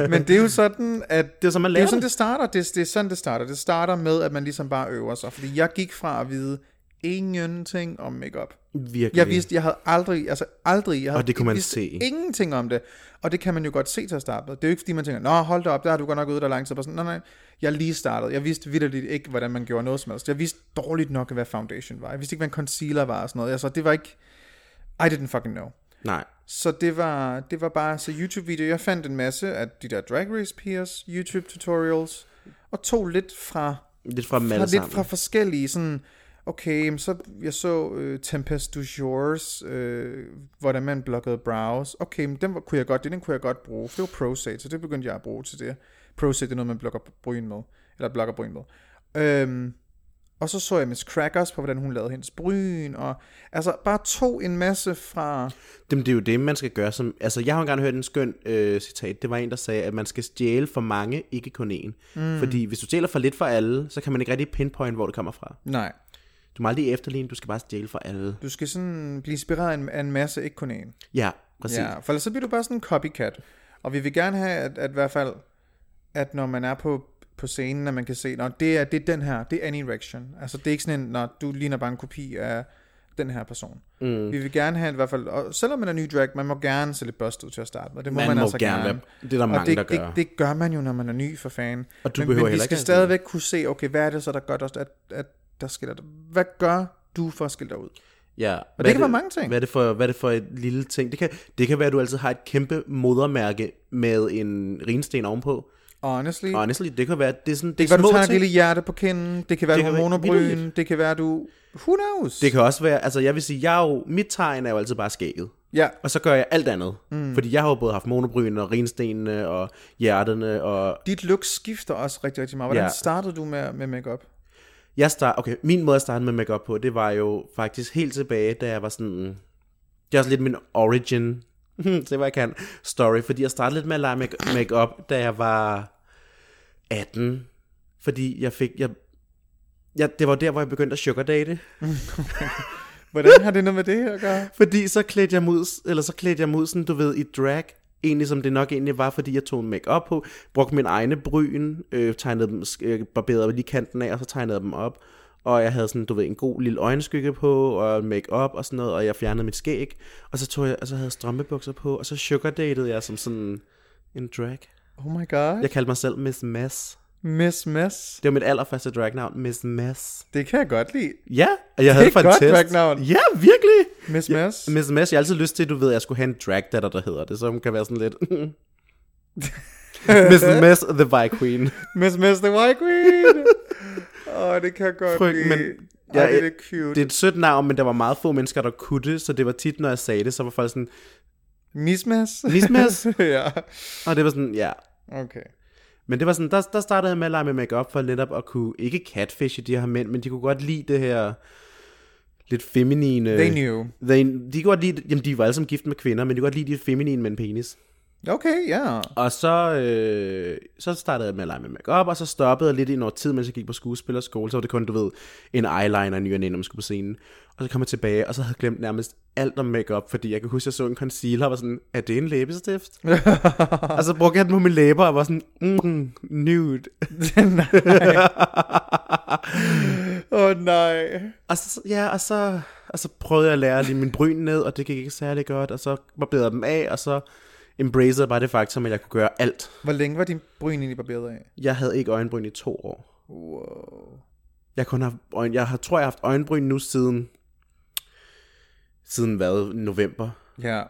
Men det er jo sådan, at det er som man det er lærer sådan, det. det starter. Det, det er sådan, det starter. Det starter med, at man ligesom bare øver sig. Fordi jeg gik fra at vide ingenting om makeup. Virkelig. Jeg vidste, jeg havde aldrig, altså aldrig, jeg havde, Og det kunne man se. ingenting om det. Og det kan man jo godt se til at starte med. Det er jo ikke, fordi man tænker, nå, hold da op, der har du godt nok ude der lang tid. Sådan, nej, nej, jeg lige startet. Jeg vidste vidderligt ikke, hvordan man gjorde noget som helst. Jeg vidste dårligt nok, hvad foundation var. Jeg vidste ikke, hvad en concealer var og sådan noget. Altså, det var ikke, I didn't fucking know. Nej. Så det var, det var bare så YouTube-video. Jeg fandt en masse af de der Drag Race peers, YouTube-tutorials, og tog lidt fra Lidt fra dem fra lidt sammen. fra forskellige sådan okay, så jeg så øh, Tempest du Jours, øh, hvordan man blokkede brows. Okay, men den kunne jeg godt, den kunne jeg godt bruge. For det var Prosate, så det begyndte jeg at bruge til det. Prosate er noget, man blokker bryn med. Eller blokker bryn med. Øhm, og så så jeg Miss Crackers på, hvordan hun lavede hendes bryn, og altså bare tog en masse fra... Jamen, det er jo det, man skal gøre. Som, altså, jeg har engang hørt en skøn øh, citat. Det var en, der sagde, at man skal stjæle for mange, ikke kun én. Mm. Fordi hvis du stjæler for lidt for alle, så kan man ikke rigtig pinpoint, hvor det kommer fra. Nej, Du må aldrig efterligne, du skal bare stjæle for alle. du skal sådan blive inspireret af en, af en masse, ikke kun én. Ja, præcis. Ja, for ellers så bliver du bare sådan en copycat. Og vi vil gerne have, at, at i hvert fald, at når man er på, på scenen, at man kan se, når det er, det er den her, det er Annie Reaction. Altså det er ikke sådan en, når du ligner bare en kopi af den her person. Mm. Vi vil gerne have i hvert fald, og selvom man er ny drag, man må gerne se lidt busted ud til at starte med. Det må man, Man må altså gerne gerne. det er der og mange, det, der det, gør. Det, gør man jo, når man er ny for fan. Og du men, behøver men vi skal at- stadigvæk kunne se, okay, hvad er det så, der gør at, at der skiller dig? Hvad gør du for at skille dig ud? Ja, det kan være mange ting. Hvad er, det for, hvad er det for et lille ting? Det kan, det kan være, at du altid har et kæmpe modermærke med en rinsten ovenpå. Honestly. Honestly, det kan være, det er sådan, det, Det kan være, du tager et ting. lille hjerte på kinden. Det kan være, Det du monobryn. Det kan være, du... Who knows? Det kan også være, altså jeg vil sige, jeg er jo, mit tegn er jo altid bare skægget. Ja. Og så gør jeg alt andet. Mm. Fordi jeg har jo både haft monobryn og rinstenene og hjertene og... Dit look skifter også rigtig, rigtig meget. Hvordan Ja. startede du med, med makeup? Jeg start, okay, min måde at starte med makeup på, det var jo faktisk helt tilbage, da jeg var sådan... Det er også lidt min origin, se hvad jeg kan, story. Fordi jeg startede lidt med at lege make- makeup, da jeg var 18. Fordi jeg fik... Jeg, jeg, det var der, hvor jeg begyndte at sugar date. Hvordan har det noget med det her at gøre? Fordi så klædte jeg ud, eller så klædte jeg ud sådan, du ved, i drag. Egentlig som det nok egentlig var, fordi jeg tog en make på, brugte min egne bryn, øh, tegnede dem, øh, barberede lige kanten af, og så tegnede dem op. Og jeg havde sådan, du ved, en god lille øjenskygge på, og make og sådan noget, og jeg fjernede mit skæg. Og så tog jeg, og så havde jeg strømpebukser på, og så sugar datede jeg som sådan en drag. Oh my god. Jeg kaldte mig selv Miss Mess. Miss Mess. Det var mit allerførste dragnavn, Miss Mess. Det kan jeg godt lide. Ja, og jeg havde et det for en godt test. dragnavn. Ja, virkelig. Miss Ja, Mess. Miss Mess. Jeg har altid lyst til, du ved, at jeg skulle have en drag datter, der hedder det, så hun kan være sådan lidt... Miss Mess, the Vi Queen. Miss Mess the White Queen. Åh, oh, det kan jeg godt Frygt, lide. men- Ej, Ja, det er cute. Det er et sødt navn, men der var meget få mennesker, der kunne det, så det var tit, når jeg sagde det, så var folk sådan. Miss Mess? ja. og det var sådan, ja. Okay. Men det var sådan, der, der startede jeg med at lege med makeup for netop at kunne, ikke catfish de her mænd, men de kunne godt lide det her lidt feminine... They knew. They, de kunne godt lide, jamen de var alle sammen gift med kvinder, men de kunne godt lide de feminine med en penis. Okay, ja. Og så, øh, så startede jeg med at lege med makeup, og så stoppede jeg lidt i noget tid, mens jeg gik på skuespillerskole. Så var det kun, du ved, en eyeliner, en ny og man skulle på scenen. Og så kom jeg tilbage, og så havde jeg glemt nærmest alt om makeup, fordi jeg kan huske, at jeg så en concealer, og var sådan, er det en læbestift? og så brugte jeg den på mine læber, og var sådan, mm, nude. Åh oh, nej. og så, ja, og så, og så prøvede jeg at lære lige min bryn ned, og det gik ikke særlig godt, og så barberede jeg dem af, og så embracede bare det faktum, at jeg kunne gøre alt. Hvor længe var din bryn egentlig barberet af? Jeg havde ikke øjenbryn i to år. Wow. Jeg, kun har øjen, jeg har, tror, jeg har haft øjenbryn nu siden, siden hvad, november. Ja.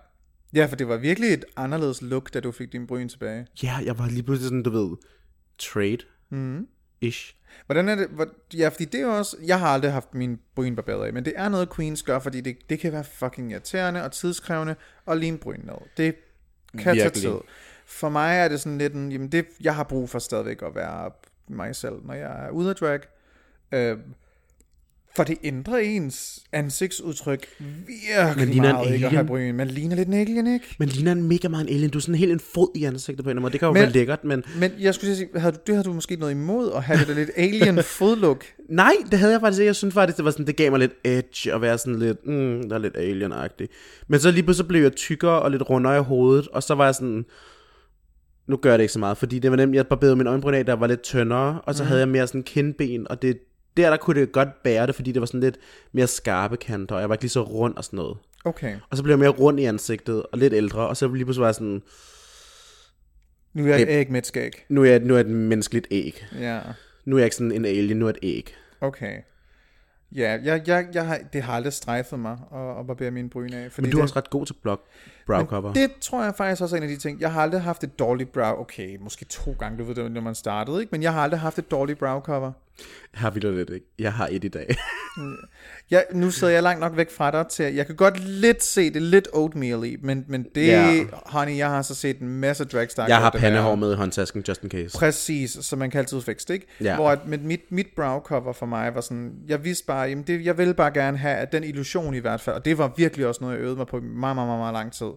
Ja, for det var virkelig et anderledes look, da du fik din bryn tilbage. Ja, jeg var lige pludselig sådan, du ved, trade Mm. ish. Hvordan er det? Hvor, ja, fordi det er også... Jeg har aldrig haft min bryn barberet af, men det er noget, Queens gør, fordi det, det kan være fucking irriterende og tidskrævende at lime bryn ned. Det kan Virkelig. tage tid. For mig er det sådan lidt en... Jamen det, jeg har brug for stadigvæk at være mig selv, når jeg er ude af drag. Øh, for det ændrer ens ansigtsudtryk virkelig Man ligner en meget, ikke at have alien. Man ligner lidt en alien, ikke? Men ligner en mega meget en alien. Du er sådan helt en fod i ansigtet på en måde. Det kan jo Men- være lækkert, men... Men jeg skulle sige, havde du, det havde du måske noget imod, at have det lidt alien fodlook. Nej, det havde jeg faktisk ikke. Jeg synes faktisk, det var sådan, det gav mig lidt edge at være sådan lidt, mm, der er lidt alien-agtig. Men så lige pludselig blev jeg tykkere og lidt rundere i hovedet, og så var jeg sådan, nu gør jeg det ikke så meget, fordi det var nemlig, jeg barberede min øjenbryn af, der var lidt tyndere, og så mm. havde jeg mere sådan kindben, og det, der, der kunne det godt bære det, fordi det var sådan lidt mere skarpe kanter, og jeg var ikke lige så rund og sådan noget. Okay. Og så blev jeg mere rund i ansigtet, og lidt ældre, og så lige pludselig var jeg sådan, Nu er jeg et æg med et skæg. nu er jeg, nu er jeg et menneskeligt æg. Ja. Nu er jeg ikke sådan en alien, nu er jeg et æg. Okay. Ja, jeg, jeg, jeg har, det har aldrig strejfet mig at, at barbere mine bryn af. Fordi Men du er det, også ret god til blog, brow cover. det tror jeg faktisk også er en af de ting. Jeg har aldrig haft et dårligt brow. Okay, måske to gange, du ved det, når man startede, ikke? Men jeg har aldrig haft et dårligt brow cover. Har vi det lidt ikke? Jeg har et i dag. Jeg, nu sidder jeg langt nok væk fra dig til, at jeg kan godt lidt se det lidt oatmeal i, men, men det, Ja. honey, jeg har så set en masse drags, der Jeg har pandehår med i håndtasken, just in case. Præcis, så man kan altid fikse det, ikke? Ja. Hvor at med mit, mit brow cover for mig var sådan, jeg vidste bare, jamen det, jeg ville bare gerne have, at den illusion i hvert fald, og det var virkelig også noget, jeg øvede mig på i meget, meget, meget, meget lang tid,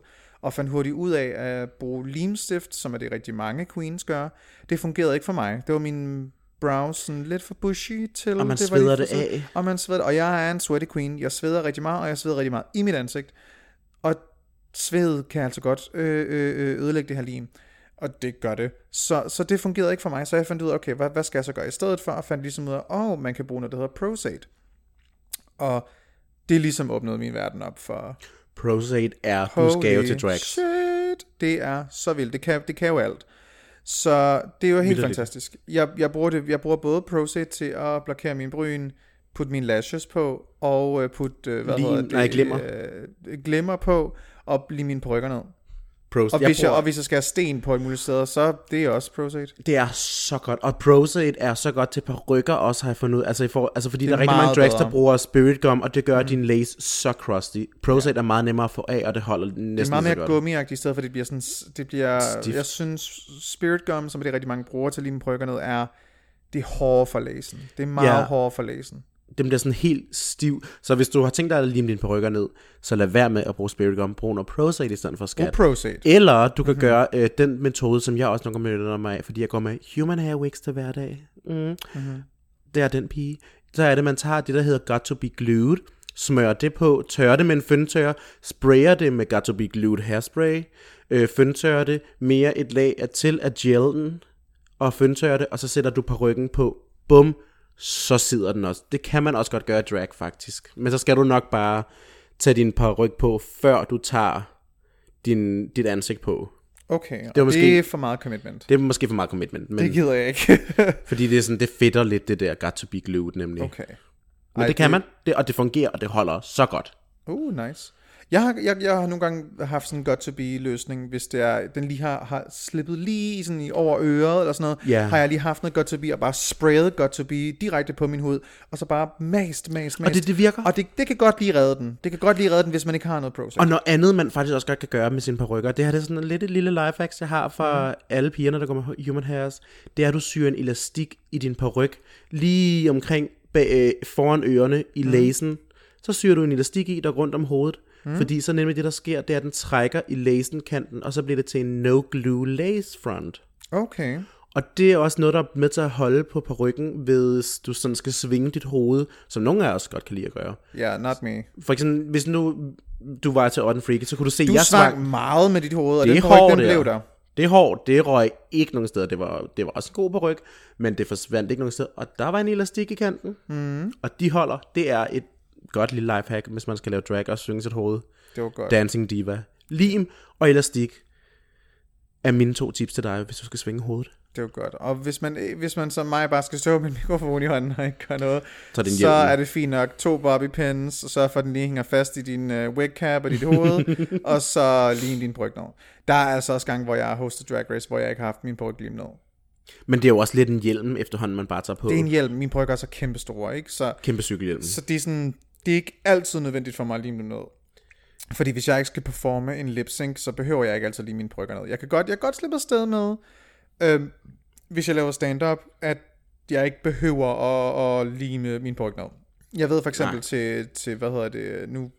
og fandt hurtigt ud af at bruge limstift, som er det rigtig mange queens gør. Det fungerede ikke for mig. Det var min brows sådan lidt for bushy til. Og man det var sveder for det af. Og man sveder, og jeg er en sweaty queen. Jeg sveder rigtig meget, og jeg sveder rigtig meget i mit ansigt. Og sved kan altså godt øh, øh, øh, ødelægge det her lim. Og det gør det. Så, så det fungerede ikke for mig, så jeg fandt ud af, okay, hvad, hvad skal jeg så gøre i stedet for? Og fandt ligesom ud af, åh, oh, man kan bruge noget, der hedder Prosate. Og det ligesom åbnet min verden op for... Prosate er Guds gave til drags. shit, det er så vildt. Det kan, det kan jo alt. Så det er jo helt Vitterligt. fantastisk. Jeg, jeg, bruger det, jeg bruger både Prosate til at blokere min bryn, putte mine lashes på, og øh, putte, øh, hvad Lim- hedder det? nej, glimmer. Øh, glimmer på, og blive mine perukker ned. Prosate. Og hvis, jeg, og hvis jeg skal have sten på et muligt steder, så det er også Prosate. Det er så godt, og Prosate er så godt til parykker også, har jeg fundet ud. Altså, i for, altså fordi Det der er er rigtig mange drags, der bruger Spirit Gum, og det gør mm. din lace så crusty. Prosate ja. er meget nemmere at få af, og det holder næsten Det er meget mere godt. gummiagtigt i stedet for, det bliver sådan, det bliver, Stift. jeg synes, Spirit Gum, som det rigtig mange bruger til at lime perukker ned, er, det er hårdere for læsen. Det er meget Ja. hårdere for læsen. Den bliver sådan helt stiv. Så hvis du har tænkt dig at lime dine parykker ned, så lad være med at bruge Spirit Gum. Brug noget Prosate i stedet for skat. Prosate. Eller du kan mm-hmm. gøre øh, den metode, som jeg også nogle gange benytter mig af, fordi jeg går med human hair wigs til hverdag. Mm. Mm-hmm. Det er den pige. Så er det, man tager det, der hedder got to be glued, smører det på, tørrer det med en føntør, sprayer det med got to be glued hairspray, øh, føntørrer det, mere et lag af til af gelen, og føntørrer det, og så sætter du ryggen på. Bum, så sidder den også. Det kan man også godt gøre i drag, faktisk. Men så skal du nok bare tage din ryg på, før du tager din, dit ansigt på. Okay, det, måske- det er for meget commitment. Det er måske for meget commitment, men Det gider jeg ikke. fordi det er sådan, det fedter lidt det der got to be glued nemlig. okay. Men Ej, det kan man, det, og det fungerer, og det holder så godt. Uh, nice. Jeg har, jeg, jeg har nogle gange haft sådan en got to be løsning, hvis det er, den lige har, har slippet lige sådan i over øret eller sådan noget, Ja. har jeg lige haft noget got to be og bare sprayet got to be direkte på min hud, og så bare mast, mast, mast. det- det virker. Og det, det kan godt lige redde den. Det kan godt lige redde den, hvis man ikke har noget Prozac. Og noget andet, man faktisk også godt kan gøre med sine perukker, det her det er sådan lidt et lille lifehack, jeg har for mm. alle pigerne, der går med human hairs, det er, at du syr en elastik i din peruk, lige omkring bag, øh, foran ørerne i mm. lasen. Så syr du en elastik i, der rundt om hovedet. Mm. Fordi så nemlig det, der sker, det er, at den trækker i lasenkanten, og så bliver det til en no-glue lace front. Okay. Og det er også noget, der er med til at holde på perukken, hvis du sådan skal svinge dit hoved, som nogle af os godt kan lide at gøre. Ja, yeah, not me. For eksempel, hvis nu du var til Otten Freak, så kunne du se, Du jeg svang meget med dit hoved, og Det den hårdt, den blev er. der. Det er hårdt, det røg ikke nogen steder. Det var, det var også en god på ryg, men det forsvandt ikke nogen steder. Og der var en elastik i kanten, mm. og de holder. Det er et godt lille lifehack, hvis man skal lave drag og synge sit hoved. Det var godt. Dancing Diva. Lim og elastik er mine to tips til dig, hvis du skal svinge hovedet. Det var godt. Og hvis man, hvis man som mig bare skal stå med en mikrofon i hånden og ikke gøre noget, Så er det en så er det fint nok. To bobby pins, og så for at den lige hænger fast i din uh, wig cap og dit hoved, og så lige din bryg ned. Der er altså også gange, hvor jeg har hostet Drag Race, hvor jeg ikke har haft min bryg lige ned. Men det er jo også lidt en hjelm, efterhånden man bare tager på. Det er en hjelm. Min bryg er så kæmpe store, ikke? Så, Kæmpe cykelhjelm. så det er sådan, det er ikke altid nødvendigt for mig at lime dem ned. Fordi hvis jeg ikke skal performe en lip sync, så behøver jeg ikke altid lige mine brygger ned. Jeg kan godt, jeg kan godt slippe afsted med, øhm, hvis jeg laver stand-up, at jeg ikke behøver at, at lime min bryg ned. Jeg ved for eksempel Nej. til, til, hvad hedder det nu,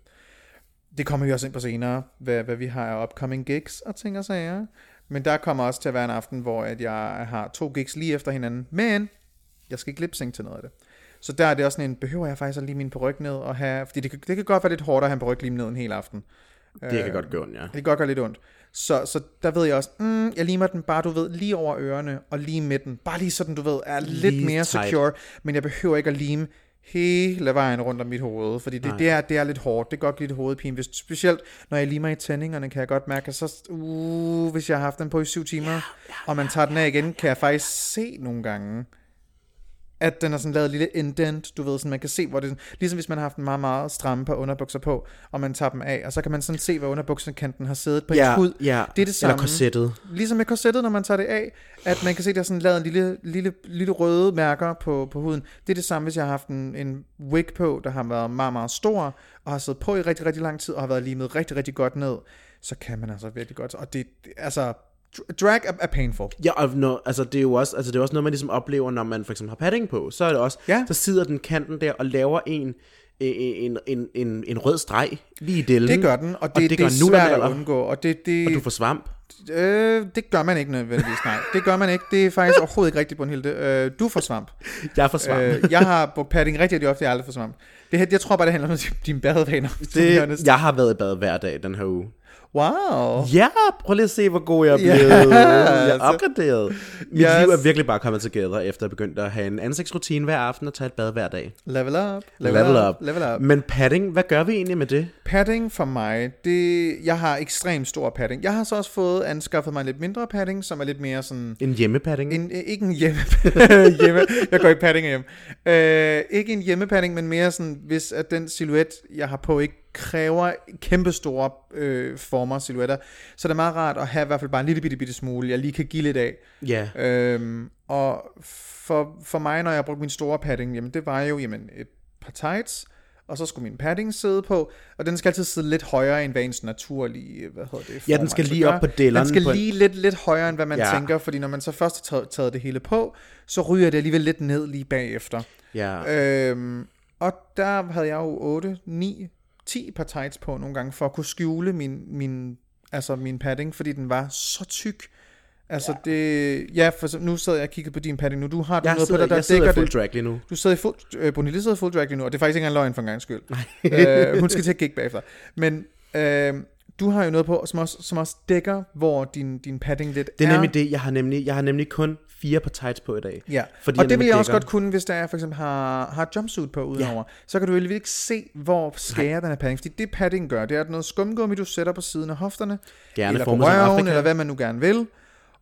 det kommer vi også ind på senere, hvad, hvad vi har af upcoming gigs og ting og sager. Men der kommer også til at være en aften, hvor at jeg har to gigs lige efter hinanden, men jeg skal ikke lip til noget af det. Så der er det også sådan en, behøver jeg faktisk at lige min peruk ned og have, fordi det kan, det kan godt være lidt hårdt at have en peruk lige ned en hel aften. Det kan godt gå, ja. Det kan godt gøre lidt ondt. Så, så der ved jeg også, mm, jeg limer den bare, du ved, lige over ørerne og lige midten. Bare lige sådan, du ved, er lidt Lige mere tight. secure, men jeg behøver ikke at lime hele vejen rundt om mit hoved, fordi det, det, er, det er lidt hårdt. Det kan godt give lidt hovedpine. Hvis, specielt når jeg limer i tændingerne, kan jeg godt mærke, at så, uh, hvis jeg har haft den på i syv timer, og man tager den af igen, kan jeg faktisk se nogle gange, at den er sådan lavet et lille indent, du ved, sådan man kan se, hvor det ligesom hvis man har haft en meget, meget stramme par underbukser på, og man tager dem af, og så kan man sådan se, hvor underbuksekanten har siddet på Ja, ens hud. ja. Det er det samme. Eller korsettet. Ligesom med korsettet, når man tager det af, at man kan se, der er sådan lavet en lille, lille, lille røde mærker på, på huden. Det er det samme, hvis jeg har haft en, en wig på, der har været meget, meget stor, og har siddet på i rigtig, rigtig lang tid, og har været limet rigtig, rigtig godt ned, så kan man altså virkelig godt. Og det, altså, drag er, er painful. Ja, og når, altså, det er jo også, altså, det er også noget, man ligesom oplever, når man for eksempel har padding på. Så er det også, Ja. så sidder den kanten der og laver en, en, en, en, en rød streg lige i delen. Det gør den, og det, og det, det, gør det er svært at undgå. Og det, det, Og du får svamp. øh, det gør man ikke nødvendigvis, nej. Det gør man ikke. Det er faktisk overhovedet ikke rigtigt, Brunhilde. Øh, du får svamp. Jeg får svamp. Øh, jeg har brugt padding rigtig, rigtig ofte, jeg har aldrig fået svamp. Det, her- jeg tror bare, det handler om dine badevaner. det, jeg har været i bad hver dag den her uge. Wow. Ja, prøv lige at se, hvor god jeg er blevet. Jeg er opgraderet. Mit Yes. liv er virkelig bare kommet together, efter jeg begyndte at have en ansigtsrutine hver aften og tage et bad hver dag. Level up. Level up. Level up. Men padding, hvad gør vi egentlig med det? Padding for mig, det, jeg har ekstremt stor padding. Jeg har så også fået anskaffet mig lidt mindre padding, som er lidt mere sådan... En hjemmepadding? En, øh, ikke en hjemme, hjemme. Jeg går ikke padding hjem. Øh, ikke en hjemmepadding, men mere sådan, hvis at den silhuet, jeg har på, ikke kræver kæmpe store øh, former silhuetter, så er det meget rart at have i hvert fald bare en lille bitte, bitte smule, jeg lige kan give lidt af. Ja. Øhm, og for, for mig, når jeg brugte min store padding, jamen det var jo jamen, et par tights, og så skulle min padding sidde på, og den skal altid sidde lidt højere end hvad ens naturlige, hvad hedder det? Ja, den skal lige op på delleren Den skal på en- lige lidt, lidt højere, end hvad man ja. tænker, fordi når man så først har taget, taget det hele på, så ryger det alligevel lidt ned lige bagefter. Ja. Øhm, og der havde jeg jo 8, 9, 10 par tights på nogle gange, for at kunne skjule min, min, altså min padding, fordi den var så tyk. Altså ja. det, ja, for nu sidder jeg og kigger på din padding nu. Du har Jeg noget sidder, på dig, der jeg sidder dækker i full det. drag lige nu. Du sidder i fuld, øh, Bonilla sidder i full drag lige nu, og det er faktisk ikke engang løgn for en gang skyld. øh, hun skal til at gig bagefter. Men øh, du har jo noget på, som også, som også dækker, hvor din, din padding lidt Det er nemlig det, jeg har nemlig, jeg har nemlig kun fire par tights på i dag. Ja, Fordi og det vil jeg også godt kunne, hvis der er for eksempel har, har jumpsuit på udenover. Så kan du alligevel ikke se, hvor skærer den her padding. Fordi det padding gør, det er noget skumgummi, du sætter på siden af hofterne. Gerne eller på røven, eller hvad man nu gerne vil.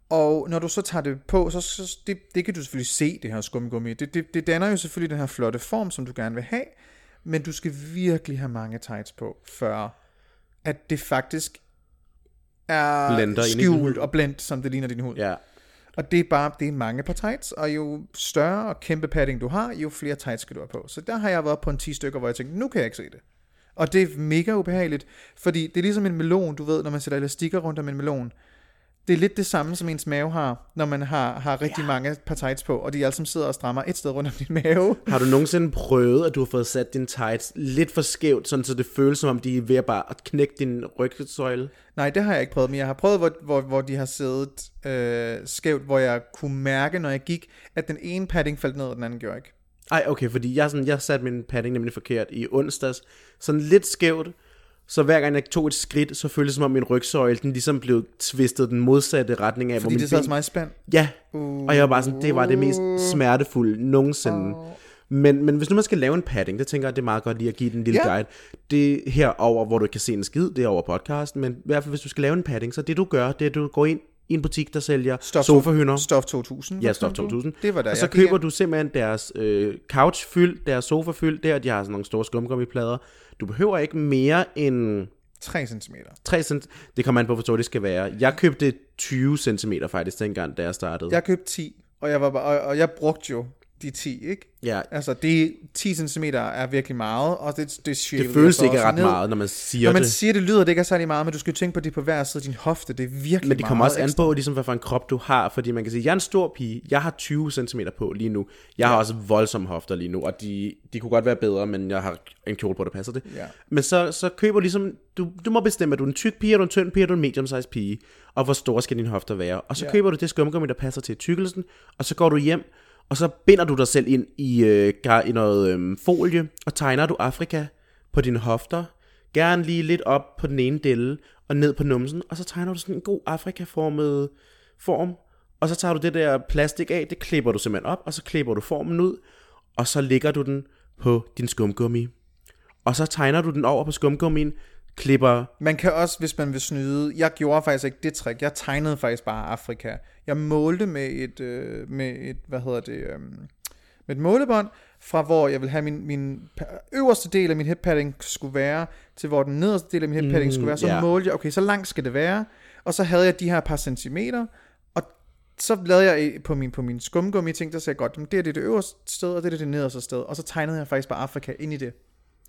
Og når du så tager det på, så, så det, det kan du selvfølgelig se, det her skumgummi. Det, det, det danner jo selvfølgelig den her flotte form, som du gerne vil have. Men du skal virkelig have mange tights på, før at det faktisk er Blender skjult og blendt, som det ligner din hud. Ja. Og det er bare, det er mange par tights, og jo større og kæmpe padding du har, jo flere tights skal du have på. Så der har jeg været på en 10 stykker, hvor jeg tænkte, nu kan jeg ikke se det. Og det er mega ubehageligt, fordi det er ligesom en melon, du ved, når man sætter elastikker rundt om en melon. Det er lidt det samme, som ens mave har, når man har, har rigtig ja. mange par tights på, og de alle sammen sidder og strammer et sted rundt om din mave. Har du nogensinde prøvet, at du har fået sat dine tights lidt for skævt, sådan så det føles som om, de er ved at bare at knække din rygsøjle? Nej, det har jeg ikke prøvet, men jeg har prøvet, hvor, hvor, hvor de har siddet øh, skævt, hvor jeg kunne mærke, når jeg gik, at den ene padding faldt ned, og den anden gjorde ikke. Ej, okay, fordi jeg, sådan, jeg satte min padding nemlig forkert i onsdags. Sådan lidt skævt. Så hver gang jeg tog et skridt, så føltes det som om min rygsøjle, den ligesom blev tvistet den modsatte retning af, Fordi min det sad ben- meget i spand. Ja, og jeg var bare sådan, det var det mest smertefulde nogensinde. Men, men hvis nu man skal lave en padding, det tænker jeg, det er meget godt lige at give den en lille Ja. guide. Det er herover, hvor du kan se en skid, det er over podcasten, men i hvert fald hvis du skal lave en padding, så det du gør, det er, at du går ind i en butik, der sælger Stof- sofahynder. Stof 2000. Ja, Stof eksempel. 2000. Det var der, og så køber du simpelthen deres øh, couch fyld, deres sofa fyld, der de har sådan nogle store skumgummiplader. Du behøver ikke mere end 3 cm. 3 cm. Det kommer an på, hvor stort det skal være. Jeg købte 20 cm faktisk dengang, da jeg startede. Jeg købte 10, og jeg, var bare, og, og jeg brugte jo de 10, ikke? Ja, Altså, det 10 cm er virkelig meget, og det, det, det føles ikke ret meget, når man siger Når man det. siger, det lyder det ikke er særlig meget, men du skal jo tænke på, at det er på hver side af din hofte. Det er virkelig Men det kommer meget også an på, ligesom, hvad for en krop du har, fordi man kan sige, jeg er en stor pige, jeg har 20 cm på lige nu. Jeg har også voldsomme hofter lige nu, og de, de kunne godt være bedre, men jeg har en kjole på, der passer det. Ja. Men så, så køber du ligesom, du, du må bestemme, er du en tyk pige, er du en tynd pige, er du en medium size pige, og hvor store skal dine hofter være. Og så Ja. køber du det skumgummi, der passer til tykkelsen, og så går du hjem, og så binder du dig selv ind i, øh, i noget øh, folie, og tegner du Afrika på dine hofter. Gerne lige lidt op på den ene delle, og ned på numsen, og så tegner du sådan en god Afrika-formet form. Og så tager du det der plastik af, det klipper du simpelthen op, og så klipper du formen ud, og så lægger du den på din skumgummi. Og så tegner du den over på skumgummien, klipper... Man kan også, hvis man vil snyde, jeg gjorde faktisk ikke det trick, jeg tegnede faktisk bare Afrika. Jeg målte med et, øh, med et hvad hedder det, øh, med et målebånd, fra hvor jeg vil have min, min øverste del af min headpadding skulle være, til hvor den nederste del af min headpadding Mm, skulle være. Så ja. målte jeg, okay, så langt skal det være, og så havde jeg de her par centimeter, og så lavede jeg på min, på min skumgummi ting, der sagde jeg godt, "Men det er det, det øverste sted, og det er det nederste sted. Og så tegnede jeg faktisk bare Afrika ind i det.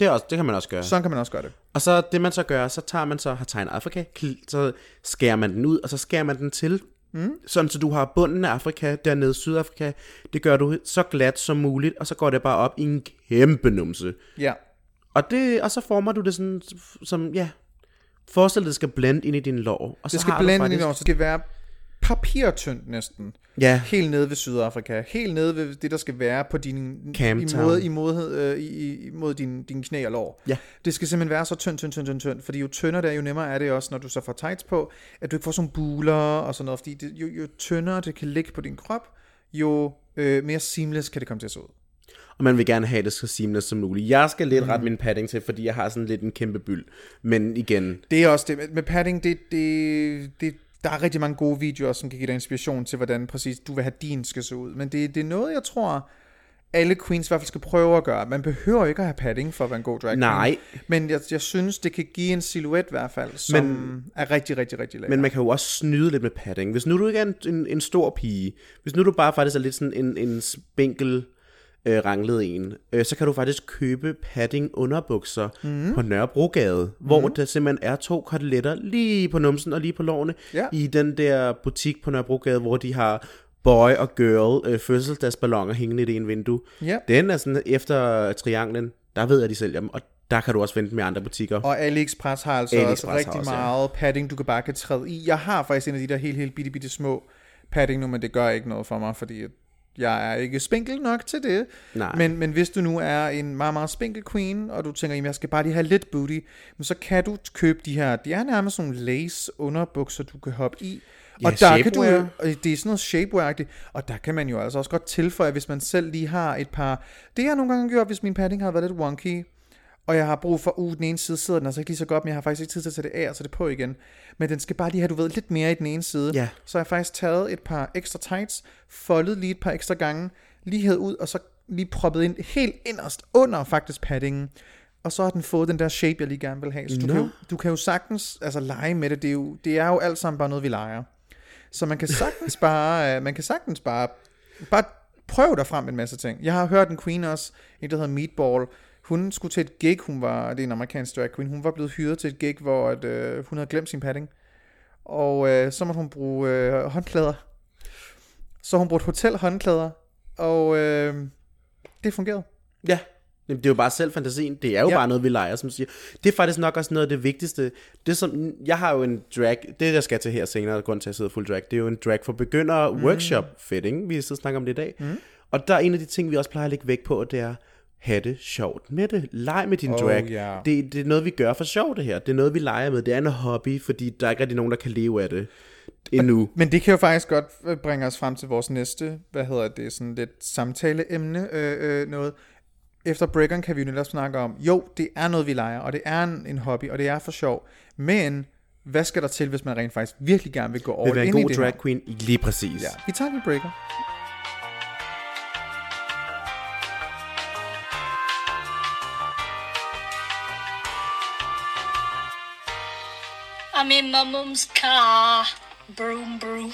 Det, er også, det kan man også gøre. Sådan kan man også gøre det. Og så det man så gør, så tager man så, har tegnet Afrika, så skærer man den ud, og så skærer man den til. Mm. Sådan så du har bunden af Afrika, dernede Sydafrika. Det gør du så glat som muligt, og så går det bare op i en kæmpe numse. Ja. Og, det, og så former du det sådan, som, ja, forestil dig, det skal blende ind i din lår. Og så Det skal blende faktisk, ind i år, så det skal være papirtyndt næsten. Ja, Helt nede ved Sydafrika. Helt nede ved det, der skal være på din, Camptown. imod, imod, øh, i, imod din, din knæ og lår. Ja. Det skal simpelthen være så tyndt, tyndt, tyndt, tyndt, tyndt. Fordi jo tyndere det er, jo nemmere er det også, når du så får tights på, at du ikke får sådan buler og sådan noget. Fordi det, jo, jo tyndere det kan ligge på din krop, jo øh, mere seamless kan det komme til at se ud. og man vil gerne have det så seamless som muligt. Jeg skal lidt rette min padding til, fordi jeg har sådan lidt en kæmpe byld. Men igen, Det er også det. Med- Med padding, det, det, det, der er rigtig mange gode videoer, som kan give dig inspiration til, hvordan præcis du vil have din skal se ud. Men det, det er noget, jeg tror, alle queens i hvert fald skal prøve at gøre. Man behøver ikke at have padding for at være en god drag queen. Nej. Men jeg, jeg synes, det kan give en silhuet i hvert fald, som Men- er rigtig, rigtig, rigtig lækker. Men man kan jo også snyde lidt med padding. Hvis nu du ikke er en, en, en stor pige, hvis nu du bare faktisk er lidt sådan en, en spinkel øh, ranglet en, øh, så kan du faktisk købe padding underbukser mm. på Nørrebrogade, mm. hvor der simpelthen er to koteletter lige på numsen og lige på lårene Ja. i den der butik på Nørrebrogade, hvor de har boy og girl øh, fødselsdagsballoner hængende i det ene vindue. Ja. Den er sådan efter trianglen, der ved jeg, de sælger dem, og der kan du også vente med andre butikker. Og AliExpress har altså AliExpress også rigtig også, ja. meget padding, du kan bare kan træde i. Jeg har faktisk en af de der helt, helt bitte, bitte små padding nu, men det gør ikke noget for mig, fordi jeg er ikke spinkel nok til det. Nej. Men, men hvis du nu er en meget, meget spinkel queen, og du tænker, jamen jeg skal bare lige have lidt booty, så kan du købe de her, de er nærmest sådan nogle lace underbukser, du kan hoppe i. Ja, og der kan du, det er sådan noget shapewear og der kan man jo altså også godt tilføje, hvis man selv lige har et par... Det har jeg nogle gange gjort, hvis min padding har været lidt wonky, og jeg har brug for, uh, den ene side sidder den altså ikke lige så godt, men jeg har faktisk ikke tid til at tage det af og tage det på igen. Men den skal bare lige have, du ved, lidt mere i den ene side. Ja. Så har jeg faktisk taget et par ekstra tights, foldet lige et par ekstra gange, lige hævet ud, og så lige proppet ind helt inderst under faktisk paddingen. Og så har den fået den der shape, jeg lige gerne vil have. Så du, Nå. kan, jo, du kan jo sagtens altså, lege med det. Det er, jo, det er jo alt sammen bare noget, vi leger. Så man kan sagtens bare, øh, man kan sagtens bare, bare prøve dig frem med en masse ting. Jeg har hørt en queen også, en der hedder Meatball, hun skulle til et gig, hun var, det er en amerikansk drag queen, hun var blevet hyret til et gig, hvor at, øh, hun havde glemt sin padding. Og øh, så måtte hun bruge øh, håndklæder. Så hun brugte hotelhåndklæder, og øh, det fungerede. Ja, Jamen, det er jo bare selv fantasien. Det er jo ja. Bare noget, vi leger, som siger. Det er faktisk nok også noget af det vigtigste. Det som, jeg har jo en drag, det jeg skal til her senere, grund til at jeg sidder fuld drag, det er jo en drag for begyndere mm. workshop fitting. Vi sidder og snakker om det i dag. Mm. Og der er en af de ting, vi også plejer at lægge vægt på, det er, have det sjovt med det. Leg med din Oh, drag. ja. Det, det er noget, vi gør for sjov, det her. Det er noget, vi leger med. Det er en hobby, fordi der er ikke rigtig nogen, der kan leve af det endnu. Men det kan jo faktisk godt øh, bringe os frem til vores næste, hvad hedder det, sådan lidt samtaleemne, øh, øh, noget. Efter breakeren kan vi jo netop snakke om, jo, det er noget, vi leger, og det er en, en hobby, og det er for sjov. Men hvad skal der til, hvis man rent faktisk virkelig gerne vil gå over Vil være en ind i god det drag queen, lige præcis. Ja, vi tager en breaker. I'm in my mum's car. Broom, broom.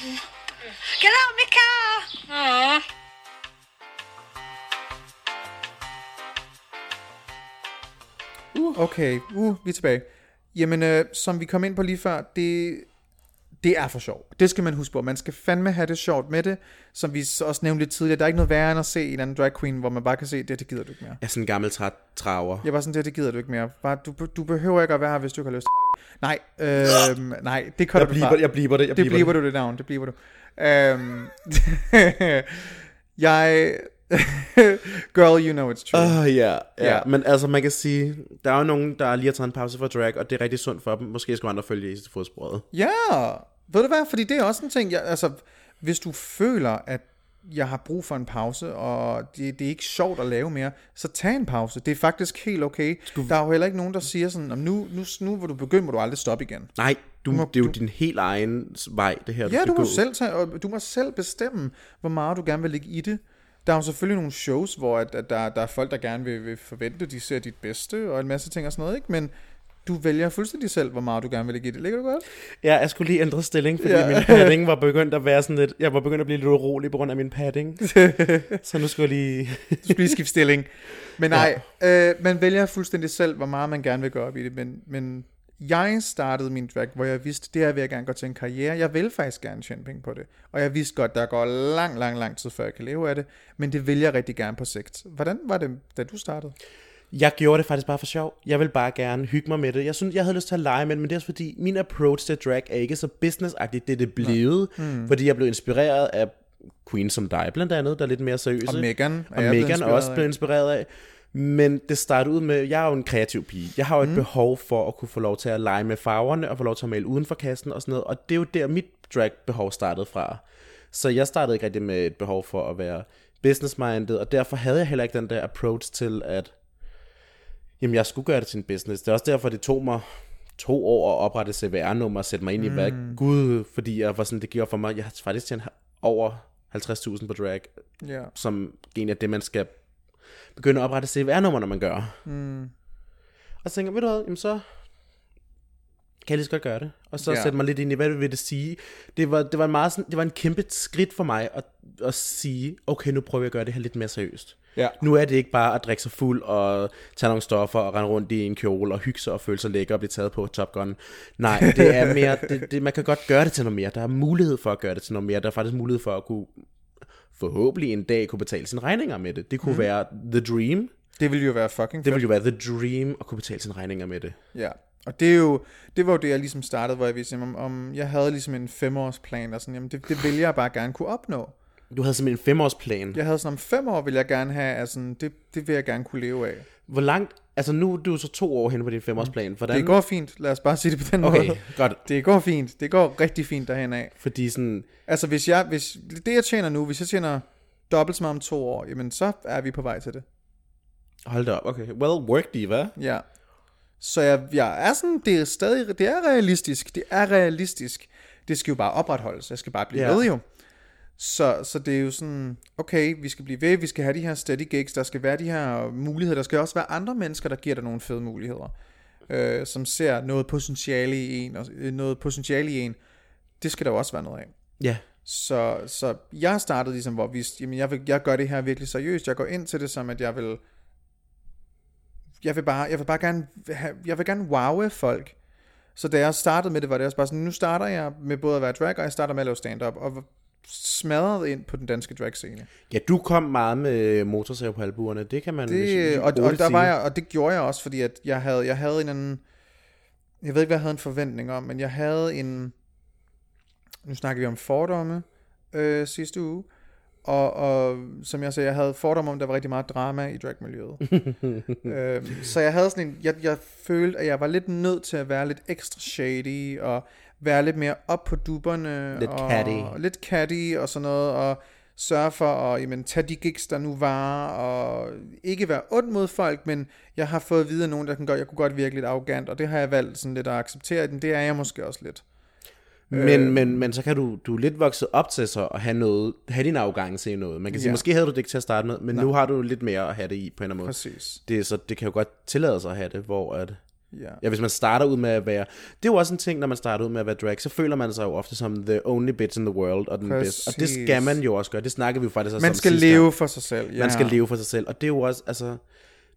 Get out of my car! Aw. Okay, uh, vi er tilbage. Jamen, øh, som vi kom ind på lige før, det, det er for sjov. Det skal man huske på. Man skal fandme have det sjovt med det, som vi så også nævnte lidt tidligere. Der er ikke noget værre end at se en anden drag queen, hvor man bare kan se, det, det gider du ikke mere. Jeg er sådan en gammel træt traver. Jeg var sådan, det, det gider du ikke mere. Bare, du, du behøver ikke at være her, hvis du ikke har lyst Nej, øh, nej, det kan Jeg du bliver, jeg bliver det, jeg det bliver bliver du det navn, det bliver du. Øhm, jeg... Girl, you know it's true. Oh, ja, ja. Ja. Men altså, man kan sige, der er jo nogen, der lige har taget en pause for drag, og det er rigtig sundt for dem. Måske skal andre følge i fodsporet. Ja, ved du hvad, fordi det er også en ting, jeg, altså, hvis du føler, at jeg har brug for en pause, og det, det er ikke sjovt at lave mere, så tag en pause. Det er faktisk helt okay. Skulle... Der er jo heller ikke nogen, der siger sådan, "Om nu, nu, nu hvor du begynder, må du aldrig stoppe igen. Nej, du, må- det er jo du- din helt egen vej, det her, du Ja, skal du må, gå. selv tage, og du må selv bestemme, hvor meget du gerne vil lægge i det. Der er jo selvfølgelig nogle shows, hvor at, at der, der er folk, der gerne vil, vil forvente, at de ser dit bedste, og en masse ting og sådan noget, ikke? Men du vælger fuldstændig selv, hvor meget du gerne vil i det. Ligger du godt? Ja, jeg skulle lige ændre stilling, fordi Ja. ja. min padding var begyndt at være sådan lidt... Jeg var begyndt at blive lidt urolig på grund af min padding. så nu skulle jeg lige... Du skal lige skifte stilling. Men nej, øh, man vælger fuldstændig selv, hvor meget man gerne vil gå op i det. Men, men jeg startede min drag, hvor jeg vidste, det her vil jeg gerne gå til en karriere. Jeg vil faktisk gerne tjene penge på det. Og jeg vidste godt, der går lang, lang, lang tid, før jeg kan leve af det. Men det vil jeg rigtig gerne på sigt. Hvordan var det, da du startede? Jeg gjorde det faktisk bare for sjov. Jeg vil bare gerne hygge mig med det. Jeg synes, jeg havde lyst til at lege med det, men det er også fordi, min approach til drag er ikke så businessagtigt, det er det blevet, mm. fordi jeg blev inspireret af Queen som dig, blandt andet, der er lidt mere seriøse. Og Meghan er Og Megan også blevet inspireret af. Men det startede ud med, jeg er jo en kreativ pige. Jeg har jo et mm. behov for at kunne få lov til at lege med farverne, og få lov til at male uden for kassen og sådan noget. Og det er jo der, mit drag-behov startede fra. Så jeg startede ikke rigtig med et behov for at være business-minded, og derfor havde jeg heller ikke den der approach til, at jamen, jeg skulle gøre det til en business. Det er også derfor, det tog mig to år at oprette CVR-nummer og sætte mig ind i, hvad gud, fordi jeg var sådan, det gjorde for mig, jeg har faktisk tjent over 50.000 på drag, Ja. som egentlig er det, man skal begynde at oprette CVR-nummer, når man gør. Mm. Og så tænker jeg, ved du hvad, jamen så kan jeg lige så godt gøre det. Og så ja. sætte mig lidt ind i, hvad vil det sige. Det var, det var, en meget sådan, det var en kæmpe skridt for mig at, at sige, okay, nu prøver jeg at gøre det her lidt mere seriøst. Ja. Nu er det ikke bare at drikke sig fuld og tage nogle stoffer og rende rundt i en kjole og hygge sig og føle sig lækker og blive taget på Top Gun. Nej, det er mere, det, det, man kan godt gøre det til noget mere. Der er mulighed for at gøre det til noget mere. Der er faktisk mulighed for at kunne forhåbentlig en dag kunne betale sine regninger med det. Det kunne mm. være the dream. Det ville jo være fucking Det ville jo være the dream at kunne betale sine regninger med det. Ja, og det er jo, det var jo det, jeg ligesom startede, hvor jeg vidste, om, om jeg havde ligesom en femårsplan, og sådan, jamen det, det ville jeg bare gerne kunne opnå. Du havde simpelthen en femårsplan. Jeg havde sådan, om fem år vil jeg gerne have, altså, det, det vil jeg gerne kunne leve af. Hvor langt, altså nu er du så to år hen på din femårsplan. Hvordan? Det går fint, lad os bare sige det på den Okay, måde. godt. Det går fint, det går rigtig fint derhen af. Fordi sådan, Altså hvis jeg, hvis, det jeg tjener nu, hvis jeg tjener dobbelt så meget om to år, jamen så er vi på vej til det. hold da op, okay. Well, work diva. Ja. Så jeg, jeg er sådan, det er stadig, det er realistisk, det er realistisk. Det skal jo bare opretholdes, jeg skal bare blive Ja. ved jo. Så, så det er jo sådan, okay, vi skal blive ved, vi skal have de her steady gigs, der skal være de her muligheder, der skal også være andre mennesker, der giver dig nogle fede muligheder, øh, som ser noget potentiale i en, og øh, noget potentiale i en, det skal der jo også være noget af. Ja. Så, så jeg startede ligesom, hvor vi, jamen jeg, vil, jeg gør det her virkelig seriøst. Jeg går ind til det som, at jeg vil, jeg vil bare, jeg vil bare gerne, have, jeg vil gerne wowe folk. Så da jeg startede med det, var det også bare sådan, nu starter jeg med både at være drag, og jeg starter med at lave stand-up, og smadret ind på den danske drag-scene. Ja, du kom meget med motorsav på albuerne. Det kan man Det, og, og, der var jeg, og det gjorde jeg også, fordi at jeg havde, jeg havde en anden, jeg ved ikke, hvad jeg havde en forventning om, men jeg havde en, nu snakker vi om fordomme øh, sidste uge, og, og som jeg sagde, jeg havde fordomme om, der var rigtig meget drama i dragmiljøet. øhm, så jeg havde sådan en, jeg, jeg følte, at jeg var lidt nødt til at være lidt ekstra shady, og være lidt mere op på duberne. Lidt og, catty. Lidt catty og sådan noget, og sørge for at jamen, tage de gigs, der nu var, og ikke være ond mod folk, men jeg har fået at vide af nogen, der kan godt, jeg kunne godt virke lidt arrogant, og det har jeg valgt sådan lidt at acceptere, men det er jeg måske også lidt. Men, Øh. men, men så kan du, du er lidt vokset op til så at have, noget, have din afgangse i noget. Man kan sige, Ja. måske havde du det ikke til at starte med, men nu har du lidt mere at have det i på en eller anden måde. Præcis. Det, så, det kan jo godt tillade sig at have det, hvor at, Ja. ja, hvis man starter ud med at være... Det er jo også en ting, når man starter ud med at være drag, så føler man sig jo ofte som the only bitch in the world, og den bedste. Og det Præcis. skal man jo også gøre. Det snakker vi jo faktisk også Man om skal sidste leve gang. for sig selv. Ja. Man skal leve for sig selv, og det er jo også, altså...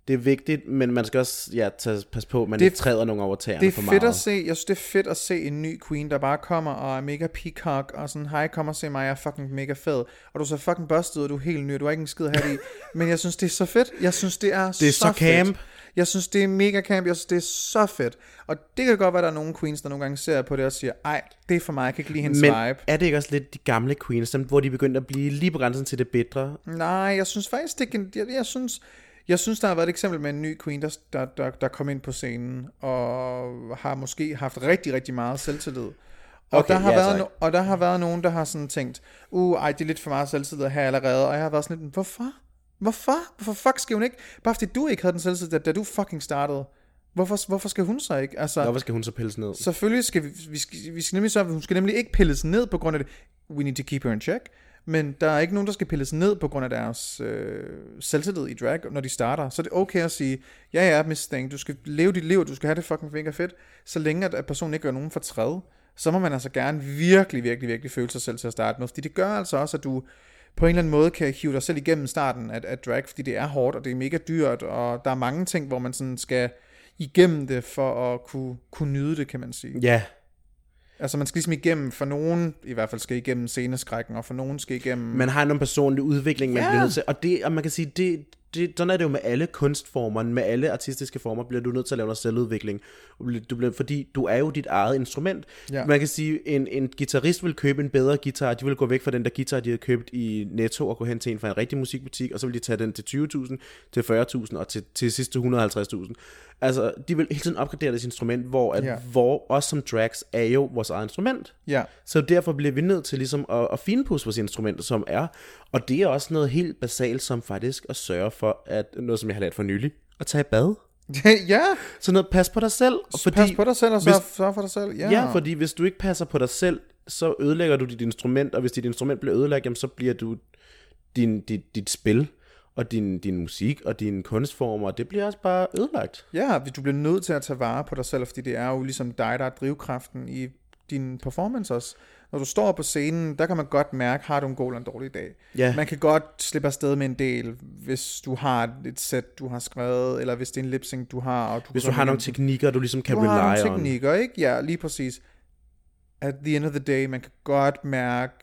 Det er vigtigt, men man skal også ja, tage, passe på, at man Det ikke træder nogen over tæerne Det er for fedt meget. at se, jeg synes det er fedt at se en ny queen, der bare kommer og er mega peacock, og sådan, hej, kom og se mig, jeg er fucking mega fed. Og du er så fucking busted, og du er helt ny, og du har ikke en skid her i. Men jeg synes, det er så fedt. Jeg synes, det er, Det er så fedt. camp. Jeg synes, det er mega camp. Jeg synes, det er så fedt. Og det kan godt være, at der er nogle queens, der nogle gange ser på det og siger, ej, det er for mig, jeg kan ikke lide hendes Men vibe. er det ikke også lidt de gamle queens, dem, hvor de begyndte at blive lige på grænsen til det bedre? Nej, jeg synes faktisk, det kan, jeg, jeg synes, jeg synes, der har været et eksempel med en ny queen, der, der, der, der kom ind på scenen, og har måske haft rigtig, rigtig meget selvtillid. Og, Okay, der har ja, været no- og der har været nogen, der har sådan tænkt, uh, ej, det er lidt for meget selvtillid her allerede, og jeg har været sådan lidt, hvorfor? Hvorfor? Hvorfor fuck skal hun ikke? Bare fordi du ikke havde den selvtillid, da, da du fucking startede. Hvorfor, hvorfor skal hun så ikke? Altså, Hvorfor skal hun så pilles ned? Selvfølgelig skal vi, vi skal, vi skal nemlig så, hun skal nemlig ikke pilles ned på grund af det. We need to keep her in check. Men der er ikke nogen, der skal pilles ned på grund af deres øh, selvtillid i drag, når de starter. Så er det okay at sige, ja ja, Miss Thing, du skal leve dit liv, du skal have det fucking mega fedt, så længe at, at personen ikke gør nogen fortræd, så må man altså gerne virkelig, virkelig, virkelig føle sig selv til at starte med. Fordi det gør altså også, at du på en eller anden måde kan hive dig selv igennem starten af, af drag, fordi det er hårdt, og det er mega dyrt, og der er mange ting, hvor man sådan skal igennem det for at kunne, kunne nyde det, kan man sige. Ja, Altså man skal ligesom igennem, for nogen i hvert fald skal igennem sceneskrækken, og for nogen skal igennem... man har nogle personlig udvikling, man Ja. bliver nødt til. Og, det, og man kan sige, det, det, sådan er det jo med alle kunstformer, med alle artistiske former, bliver du nødt til at lave noget selvudvikling. Du bliver, fordi du er jo dit eget instrument. Ja. Man kan sige, en, en guitarist vil købe en bedre guitar, de vil gå væk fra den der guitar, de havde købt i Netto, og gå hen til en fra en rigtig musikbutik, og så vil de tage den til 20.000, til 40.000, og til, til sidst til 150.000. Altså, de vil hele tiden opgradere deres instrument, hvor, at, Ja. hvor os som tracks er jo vores eget instrument. Ja. Så derfor bliver vi nødt til ligesom at, at finpudse vores instrumenter, som er. Og det er også noget helt basalt, som faktisk at sørge for, at noget, som jeg har lært for nylig, at tage bad. ja, Så noget, pas på dig selv. fordi, pas på dig selv og sørg, hvis- sørg for dig selv. Ja, Ja. ja, fordi hvis du ikke passer på dig selv, så ødelægger du dit instrument, og hvis dit instrument bliver ødelagt, jamen, så bliver du din, dit, dit spil, og din, din musik, og dine kunstformer, det bliver også bare ødelagt. Ja, du bliver nødt til at tage vare på dig selv, fordi det er jo ligesom dig, der er drivkraften i din performance også. Når du står på scenen, der kan man godt mærke, har du en god eller en dårlig dag. Ja. Man kan godt slippe afsted med en del, hvis du har et sæt, du har skrevet, eller hvis det er en lipsync, du har. Og du Hvis du har nogle teknikker, du ligesom kan du har rely nogle on. teknikker, ikke? Ja, lige præcis. At the end of the day, man kan godt mærke,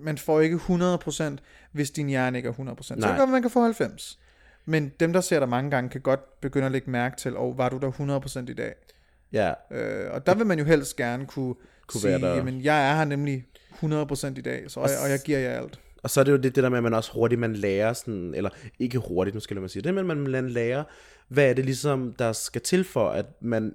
man får ikke 100%, hvis din hjerne ikke er 100%. Så det Nej. kan godt, være, man kan få 90. Men dem, der ser dig mange gange, kan godt begynde at lægge mærke til, og var du der 100% i dag? Ja, Øh, og der vil man jo helst gerne kunne, Kunne sige, være der. jamen jeg er her nemlig 100% i dag, så, og, og jeg giver jer alt. Og så er det jo det, det der med, at man også hurtigt man lærer sådan, eller ikke hurtigt, nu skal jeg sige det, men man, man lærer, hvad er det ligesom, der skal til for, at man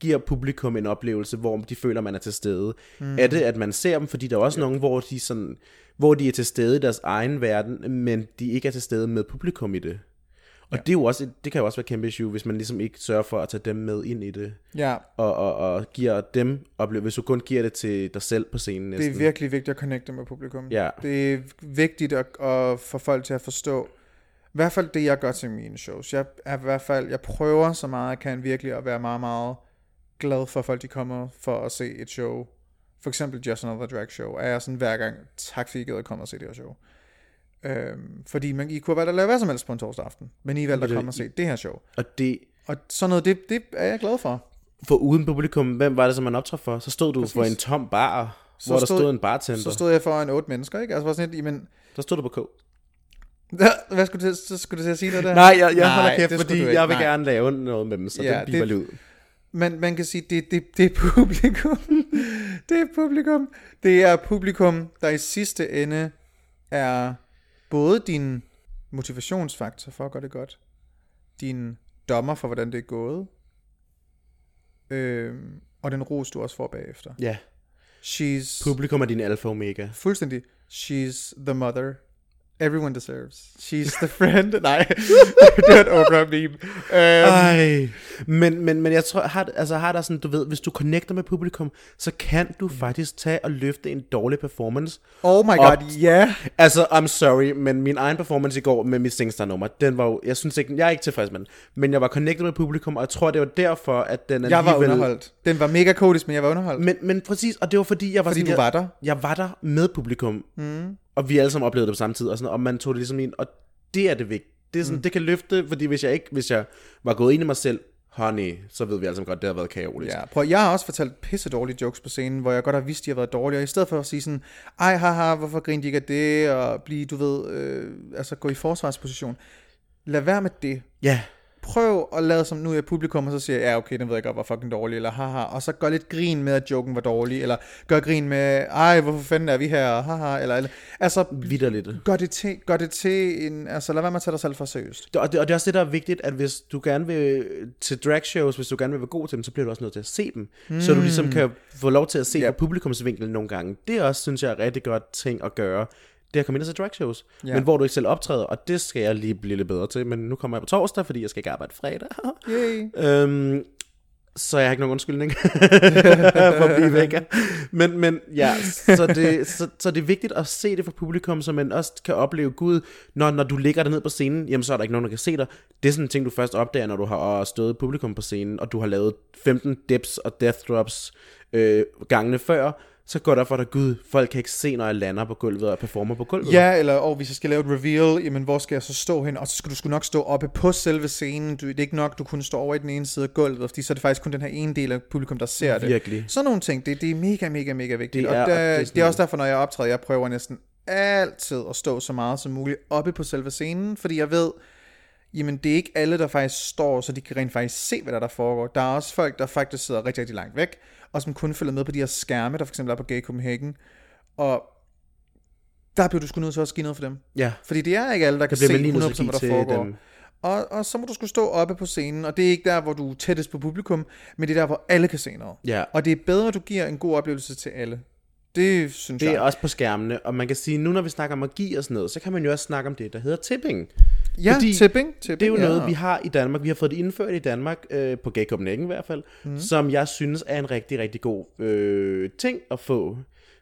giver publikum en oplevelse, hvor de føler, man er til stede. Mm. Er det, at man ser dem, fordi der er også nogen, hvor de, sådan, hvor de er til stede i deres egen verden, men de ikke er til stede med publikum i det. Og ja. det, er jo også, et- det kan jo også være et kæmpe issue, hvis man ligesom ikke sørger for at tage dem med ind i det, Ja, og, og, og giver dem oplevelse, hvis du kun giver det til dig selv på scenen det næsten. er virkelig vigtigt at connecte med publikum. Ja. Det er vigtigt at, at få folk til at forstå, i hvert fald det, jeg gør til mine shows. Jeg er i hvert fald, jeg prøver så meget jeg kan virkelig at være meget, meget glad for, at folk de kommer for at se et show. For eksempel Just Another Drag Show. Er jeg sådan hver gang, tak fordi I gad at komme og se det her show. Øhm, fordi man, I kunne have valgt at lave hvad som helst på en torsdag aften. Men I valgte at komme og se det her show. Og det, Og sådan noget, det, det er jeg glad for. for uden publikum, hvem var det, som man optrådte for? Så stod du Præcis. for en tom bar, Så hvor der stod- stod en bartender. Så stod jeg foran otte mennesker, ikke? Altså var sådan lidt, jamen, Der stod du på K. hvad skulle du til, så skulle du til at sige noget der? Nej, jeg, jeg Nej, holder kæft, fordi jeg vil Nej. gerne lave noget med dem, så ja, det bliver det- ud. Men man kan sige, det, det, det er publikum. det er publikum. Det er publikum, der i sidste ende er både din motivationsfaktor for at gøre det godt, din dommer for, hvordan det er gået, øh, og den ros, du også får bagefter. Ja, She's publikum er din alfa omega. fuldstændig, she's the mother everyone deserves. She's the friend. Nej, det er et Oprah meme. Um, Ej, men, men, men jeg tror, har, altså har der sådan, du ved, hvis du connecter med publikum, så kan du faktisk tage og løfte en dårlig performance. oh my god, ja. Altså, I'm sorry, men min egen performance i går med mit Singstar nummer, den var jo, jeg synes ikke, jeg er ikke tilfreds med den, men jeg var connected med publikum, og jeg tror, det var derfor, at den Jeg var alligevel- underholdt. Den var mega kodisk, men jeg var underholdt. Men, men præcis, og det var fordi, jeg var Fordi sådan, du jeg, var der. Jeg var der med publikum, mm. Og vi alle sammen oplevede det på samme tid, og, sådan, og man tog det ligesom ind, og det er det vigtige. Det, er sådan, mm. det kan løfte, fordi hvis jeg ikke, hvis jeg var gået ind i mig selv, honey, så ved vi alle sammen godt, det har været kaotisk. Ja, prøv, jeg har også fortalt pisse dårlige jokes på scenen, hvor jeg godt har vidst, de har været dårlige, og i stedet for at sige sådan, ej, haha, hvorfor griner de ikke af det, og blive, du ved, øh, altså gå i forsvarsposition. Lad være med det. ja. Prøv at lade som nu er publikum, og så siger jeg, ja, okay, den ved jeg godt var fucking dårlig, eller haha, og så gør lidt grin med, at joken var dårlig, eller gør grin med, ej, hvorfor fanden er vi her, haha, eller, eller altså, Vidderligt. gør det til, gør det til en, altså lad være med at tage dig selv for seriøst. Og det, og det er også det, der er vigtigt, at hvis du gerne vil til drag shows, hvis du gerne vil være god til dem, så bliver du også nødt til at se dem. Mm. Så du ligesom kan få lov til at se Yep. publikumsvinkel nogle gange. Det er også, synes jeg, er rigtig godt ting at gøre. Det er komme ind til drag shows, Ja. men hvor du ikke selv optræder, og det skal jeg lige blive lidt bedre til. Men nu kommer jeg på torsdag, fordi jeg skal ikke arbejde fredag. Yay. øhm, så jeg har ikke nogen undskyldning for at blive væk. Men, men ja, så det, så, så det er vigtigt at se det for publikum, så man også kan opleve Gud, når, når du ligger der ned på scenen, jamen så er der ikke nogen, der kan se dig. Det er sådan en ting, du først opdager, når du har stået publikum på scenen, og du har lavet 15 dips og death drops øh, gangene før, så går der for dig, Gud, folk kan ikke se, når jeg lander på gulvet og performer på gulvet. Ja, eller og hvis jeg skal lave et reveal, jamen hvor skal jeg så stå hen? Og så skal du sgu nok stå oppe på selve scenen. Du, det er ikke nok, du kun står over i den ene side af gulvet, fordi så er det faktisk kun den her ene del af publikum, der ser det. Virkelig. Sådan nogle ting, det, det er mega, mega, mega vigtigt. Det er- og der, det er det er også derfor, når jeg optræder, jeg prøver næsten altid at stå så meget som muligt oppe på selve scenen, fordi jeg ved, jamen det er ikke alle, der faktisk står, så de kan rent faktisk se, hvad der, der foregår. Der er også folk, der faktisk sidder rigtig, rigtig langt væk, og som kun følger med på de her skærme, der for eksempel er på Gay Copenhagen. Og der bliver du sgu nødt til også at give noget for dem. Ja, Fordi det er ikke alle, der kan se man lige nødt 100% til hvad der foregår. dem. Og, og så må du skulle stå oppe på scenen, og det er ikke der, hvor du er tættest på publikum, men det er der, hvor alle kan se noget. Ja. Og det er bedre, at du giver en god oplevelse til alle. Det synes Det er jeg. også på skærmene, og man kan sige, nu når vi snakker om magi og sådan noget, så kan man jo også snakke om det, der hedder tipping. ja, fordi tipping, tipping. Det er jo ja. noget, vi har i Danmark. Vi har fået det indført i Danmark, øh, på Gay Copenhagen i hvert fald, mm. som jeg synes er en rigtig, rigtig god øh, ting at få.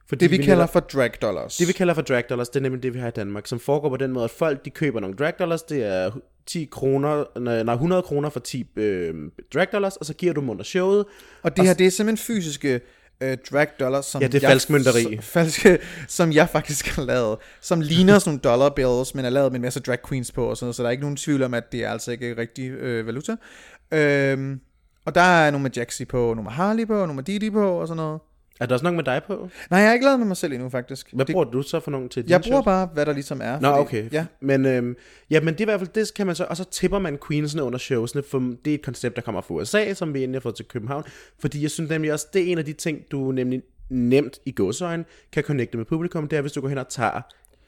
Fordi Det vi kalder netop- for drag dollars. Det vi kalder for drag dollars, det er nemlig det, vi har i Danmark, som foregår på den måde, at folk de køber nogle drag dollars, det er 10 kroner, nej, nej, 100 kroner for 10 øh, drag dollars, og så giver du dem under showet. Og det her, det er simpelthen fysiske øh, drag dollars, som Ja, det er jeg, falsk mønteri. s- falske, som jeg faktisk har lavet, som ligner sådan nogle dollar bills, men er lavet med en masse drag queens på, og sådan noget, så der er ikke nogen tvivl om, at det er altså ikke rigtig øh, valuta. Øhm, og der er nogle med Jaxi på, nogle med Harley på, nogle med Didi på, og sådan noget. Er der også nok med dig på? Nej, jeg har ikke lavet med mig selv endnu, faktisk. Hvad det, bruger du så for nogen til jeg bruger shows? bare, hvad der ligesom er. Nå, fordi- okay. Ja, Men, øhm, ja, men det er i hvert fald, det kan man så, og så tipper man queensene under showsene, for det er et koncept, der kommer fra USA, som vi endelig har fået til København, fordi jeg synes nemlig også, det er en af de ting, du nemlig nemt i godsøjen kan connecte med publikum, det er, hvis du går hen og tager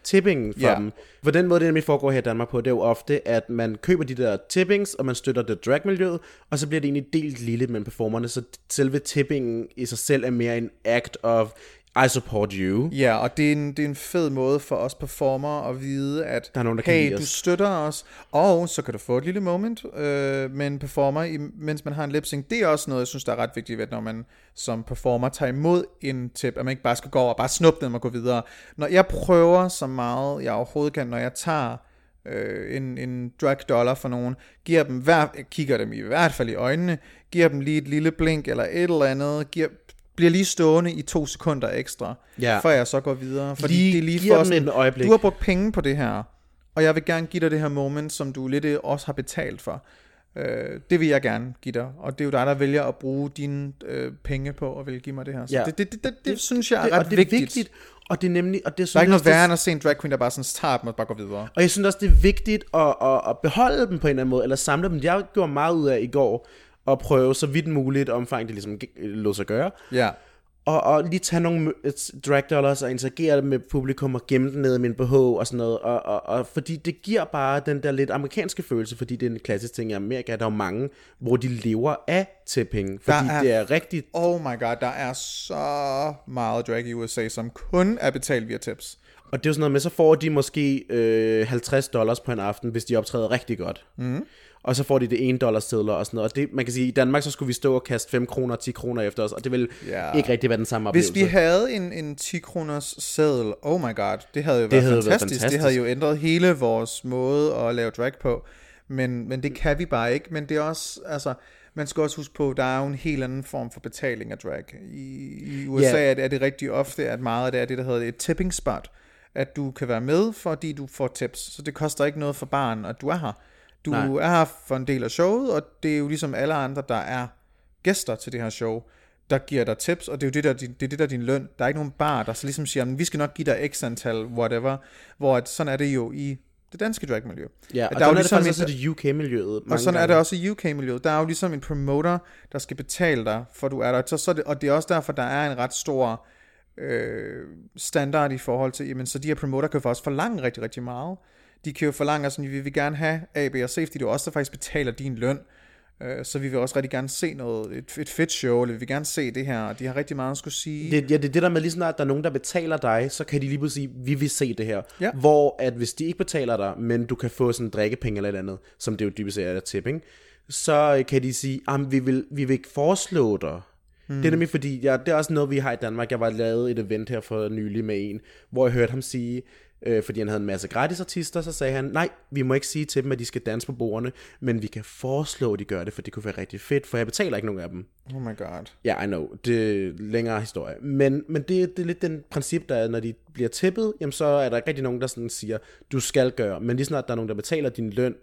tippingen for Ja. dem. For den måde, det nemlig foregår her i Danmark på, det er jo ofte, at man køber de der tippings, og man støtter det dragmiljøet, og så bliver det egentlig delt lille mellem performerne, så selve tippingen i sig selv er mere en act of, I support you. Ja, og det er, en, det er en fed måde for os performer at vide, at Der er nogen, der hey, du os. støtter os, og så kan du få et lille moment øh, med en performer, mens man har en lip sync. Det er også noget, jeg synes, der er ret vigtigt, at når man som performer tager imod en tip, at man ikke bare skal gå over og bare snuppe den og gå videre. Når jeg prøver så meget, jeg overhovedet kan, når jeg tager øh, en, en drag dollar for nogen, giver dem hver, kigger dem i hvert fald i øjnene, giver dem lige et lille blink eller et eller andet, giver, bliver lige stående i to sekunder ekstra, Ja. før jeg så går videre. Fordi Lige det er lige for sådan, øjeblik. du har brugt penge på det her, og jeg vil gerne give dig det her moment, som du lidt øh, også har betalt for. Øh, det vil jeg gerne give dig, og det er jo dig, der vælger at bruge dine øh, penge på og vil give mig det her. Så Ja. det, det, det, det, det, synes jeg er det, ret og det er vigtigt. vigtigt. Og det er nemlig, og det er, Der er ikke noget værre end at se en drag queen, der bare sådan tager dem og bare går videre. Og jeg synes også, det er vigtigt at, at, at beholde dem på en eller anden måde, eller samle dem. Jeg gjorde meget ud af i går, at prøve så vidt muligt omfang, det ligesom lå sig gøre. Ja. Og, og lige tage nogle drag dollars og interagere med publikum og gemme den ned i min BH og sådan noget. Og, og, og fordi det giver bare den der lidt amerikanske følelse, fordi det er en klassisk ting i Amerika. Der er jo mange, hvor de lever af tipping, fordi Der er- det er rigtigt Oh my god, der er så meget drag i USA, som kun er betalt via tips. Og det er jo sådan noget med, så får de måske øh, 50 dollars på en aften, hvis de optræder rigtig godt. Mm. Og så får de det 1 dollars sedler og sådan noget. Og det, man kan sige, i Danmark så skulle vi stå og kaste 5 kroner og 10 kroner efter os, og det vil Ja. ikke rigtig være den samme Hvis oplevelse. vi havde en, en 10 kroners seddel, oh my god, det havde jo været, havde været fantastisk. Det fantastisk. havde jo ændret hele vores måde at lave drag på. Men, men det kan vi bare ikke. Men det er også, altså, man skal også huske på, der er jo en helt anden form for betaling af drag. I, i USA Ja. er, det, er det rigtig ofte, at meget af det er det, der hedder et tipping spot. At du kan være med, fordi du får tips. Så det koster ikke noget for barn, at du er her. Du Nej. er her for en del af showet, og det er jo ligesom alle andre, der er gæster til det her show, der giver dig tips, og det er jo det, der, er din- det er det, der er din løn. Der er ikke nogen bar, der så ligesom siger, "Jamen, vi skal nok give dig x antal, whatever, hvor at, sådan er det jo i det danske dragmiljø. Ja, og der er jo er det ligesom faktisk en- også i det UK-miljøet. Og sådan er det også i UK-miljøet. Der er jo ligesom en promoter, der skal betale dig, for du er der. Så, så det, og det er også derfor, der er en ret stor øh, standard i forhold til, jamen, så de her promoter kan jo faktisk forlange rigtig, rigtig meget. De kan jo forlange sådan, vi vil gerne have A, B og C, fordi det er jo også der faktisk betaler din løn. Øh, så vi vil også rigtig gerne se noget, et, et fedt show, eller vi vil gerne se det her, de har rigtig meget at skulle sige. Det, ja, det er det der med lige snart, der er nogen, der betaler dig, så kan de lige pludselig sige, vi vil se det her. Ja. Hvor at hvis de ikke betaler dig, men du kan få sådan en drikkepenge eller et andet, som det jo dybest set er tipping, så øh, kan de sige, at vi vil, vi vil ikke foreslå dig. Mm. Det er nemlig fordi, ja, det er også noget, vi har i Danmark. Jeg var lavet et event her for nylig med en, hvor jeg hørte ham sige, øh, fordi han havde en masse gratis artister, så sagde han, nej, vi må ikke sige til dem, at de skal danse på bordene, men vi kan foreslå, at de gør det, for det kunne være rigtig fedt, for jeg betaler ikke nogen af dem. Oh my god. Ja, yeah, I know. Det er længere historie. Men, men det, det er lidt den princip, der er, når de bliver tippet, jamen så er der ikke rigtig nogen, der sådan siger, du skal gøre. Men lige snart der er nogen, der betaler din løn,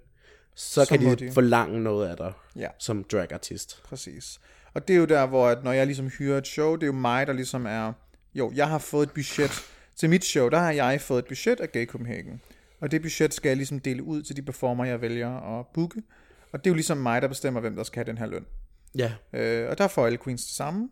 så, Så kan de, de. forlange noget af dig Ja. som dragartist. Præcis. Og det er jo der, hvor at når jeg ligesom hyrer et show, det er jo mig, der ligesom er... Jo, jeg har fået et budget. Til mit show, der har jeg fået et budget af Gay Copenhagen. Og det budget skal jeg ligesom dele ud til de performer, jeg vælger at booke. Og det er jo ligesom mig, der bestemmer, hvem der skal have den her løn. Ja. Øh, og der får alle queens det samme.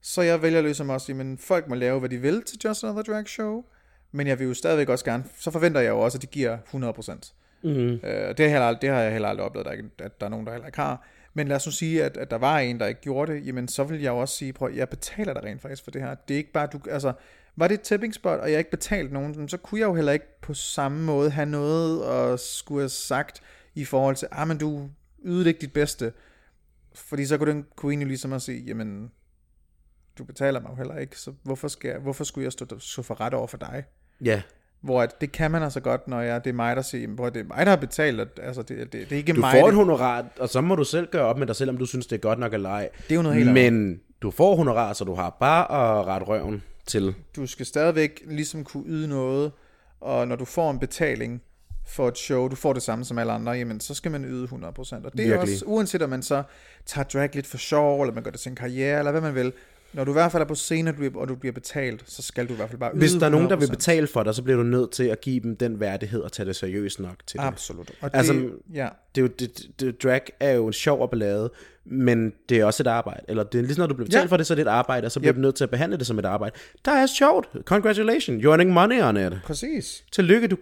Så jeg vælger ligesom også, at folk må lave, hvad de vil til Just Another Drag Show. Men jeg vil jo stadigvæk også gerne, så forventer jeg jo også, at de giver 100%. Mm-hmm. Øh, det, har heller, det har jeg heller aldrig oplevet, at der, ikke, at der er nogen, der heller ikke har. Men lad os nu sige, at, at der var en, der ikke gjorde det, jamen så vil jeg jo også sige, prøv, jeg betaler dig rent faktisk for det her. Det er ikke bare, du, altså, var det et tipping spot, og jeg ikke betalt nogen, så kunne jeg jo heller ikke på samme måde have noget at skulle have sagt i forhold til, ah, men du ydede ikke dit bedste. Fordi så kunne den queen jo ligesom at sige, jamen, du betaler mig jo heller ikke, så hvorfor, skal jeg, hvorfor skulle jeg stå, stå for ret over for dig? Ja. Hvor at, det kan man altså godt, når jeg, det er mig, der siger, jamen, det er mig, der har betalt, at, altså det, det, det er ikke Du mig. får det, et honorar, og så må du selv gøre op med dig selv, om du synes, det er godt nok eller ej. Det er jo noget helt andet. Men du får honorar, så du har bare at rette røven til. du skal stadigvæk ligesom kunne yde noget, og når du får en betaling for et show, du får det samme som alle andre, jamen så skal man yde 100%. Og det er Virkelig. også, uanset om man så tager drag lidt for sjov, eller man gør det til en karriere, eller hvad man vil, når du i hvert fald er på scenen, og du bliver- betalt, så skal du i hvert fald bare yde Hvis der er nogen, der vil 100%. betale for dig, så bliver du nødt til at give dem den værdighed og tage det seriøst nok til det. Absolut. Og Altså, det, ja, det er jo, det, det, drag er jo en sjov og ballade, men det er også et arbejde. Eller det er lige når du bliver betalt Ja. for det, så er det et arbejde, og så bliver Yep. du nødt til at behandle det som et arbejde. Der er sjovt. Congratulations. You're earning money on it. præcis. Tillykke, du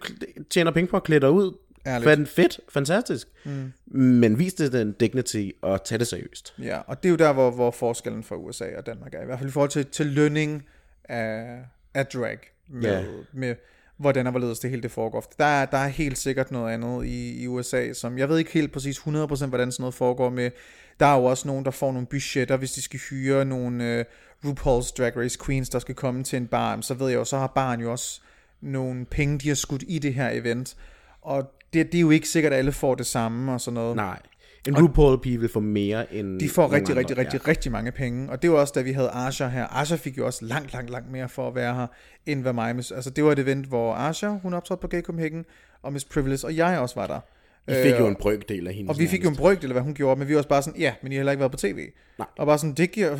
tjener penge på at klæde dig ud. Ærligt. Fan, fedt, fantastisk. Mm. Men vis det den dignity og tag det seriøst. Ja, og det er jo der, hvor, hvor forskellen fra USA og Danmark er. I hvert fald i forhold til, til lønning af, af drag. Med, Ja. med hvordan og hvorledes det hele det foregår. Der er, der er helt sikkert noget andet i, i USA, som jeg ved ikke helt præcis 100% hvordan sådan noget foregår med. Der er jo også nogen, der får nogle budgetter, hvis de skal hyre nogle uh, RuPaul's Drag Race Queens, der skal komme til en bar. Så ved jeg jo, så har barn jo også nogle penge, de har skudt i det her event. Og det, det er jo ikke sikkert, at alle får det samme og sådan noget. Nej. En RuPaul pige vil få mere end De får rigtig, andre. rigtig, rigtig, rigtig mange penge. Og det var også, da vi havde Asha her. Asha fik jo også langt, langt, langt mere for at være her, end hvad mig. Altså, det var et event, hvor Asha, hun optrådte på Gay Copenhagen, og Miss Privilege, og jeg også var der. Vi fik jo Øh, en brøkdel af hendes og vi fik jo en brøkdel af, hvad hun gjorde, men vi var også bare sådan, ja, men I har heller ikke været på tv. Nej. Og bare sådan, det giver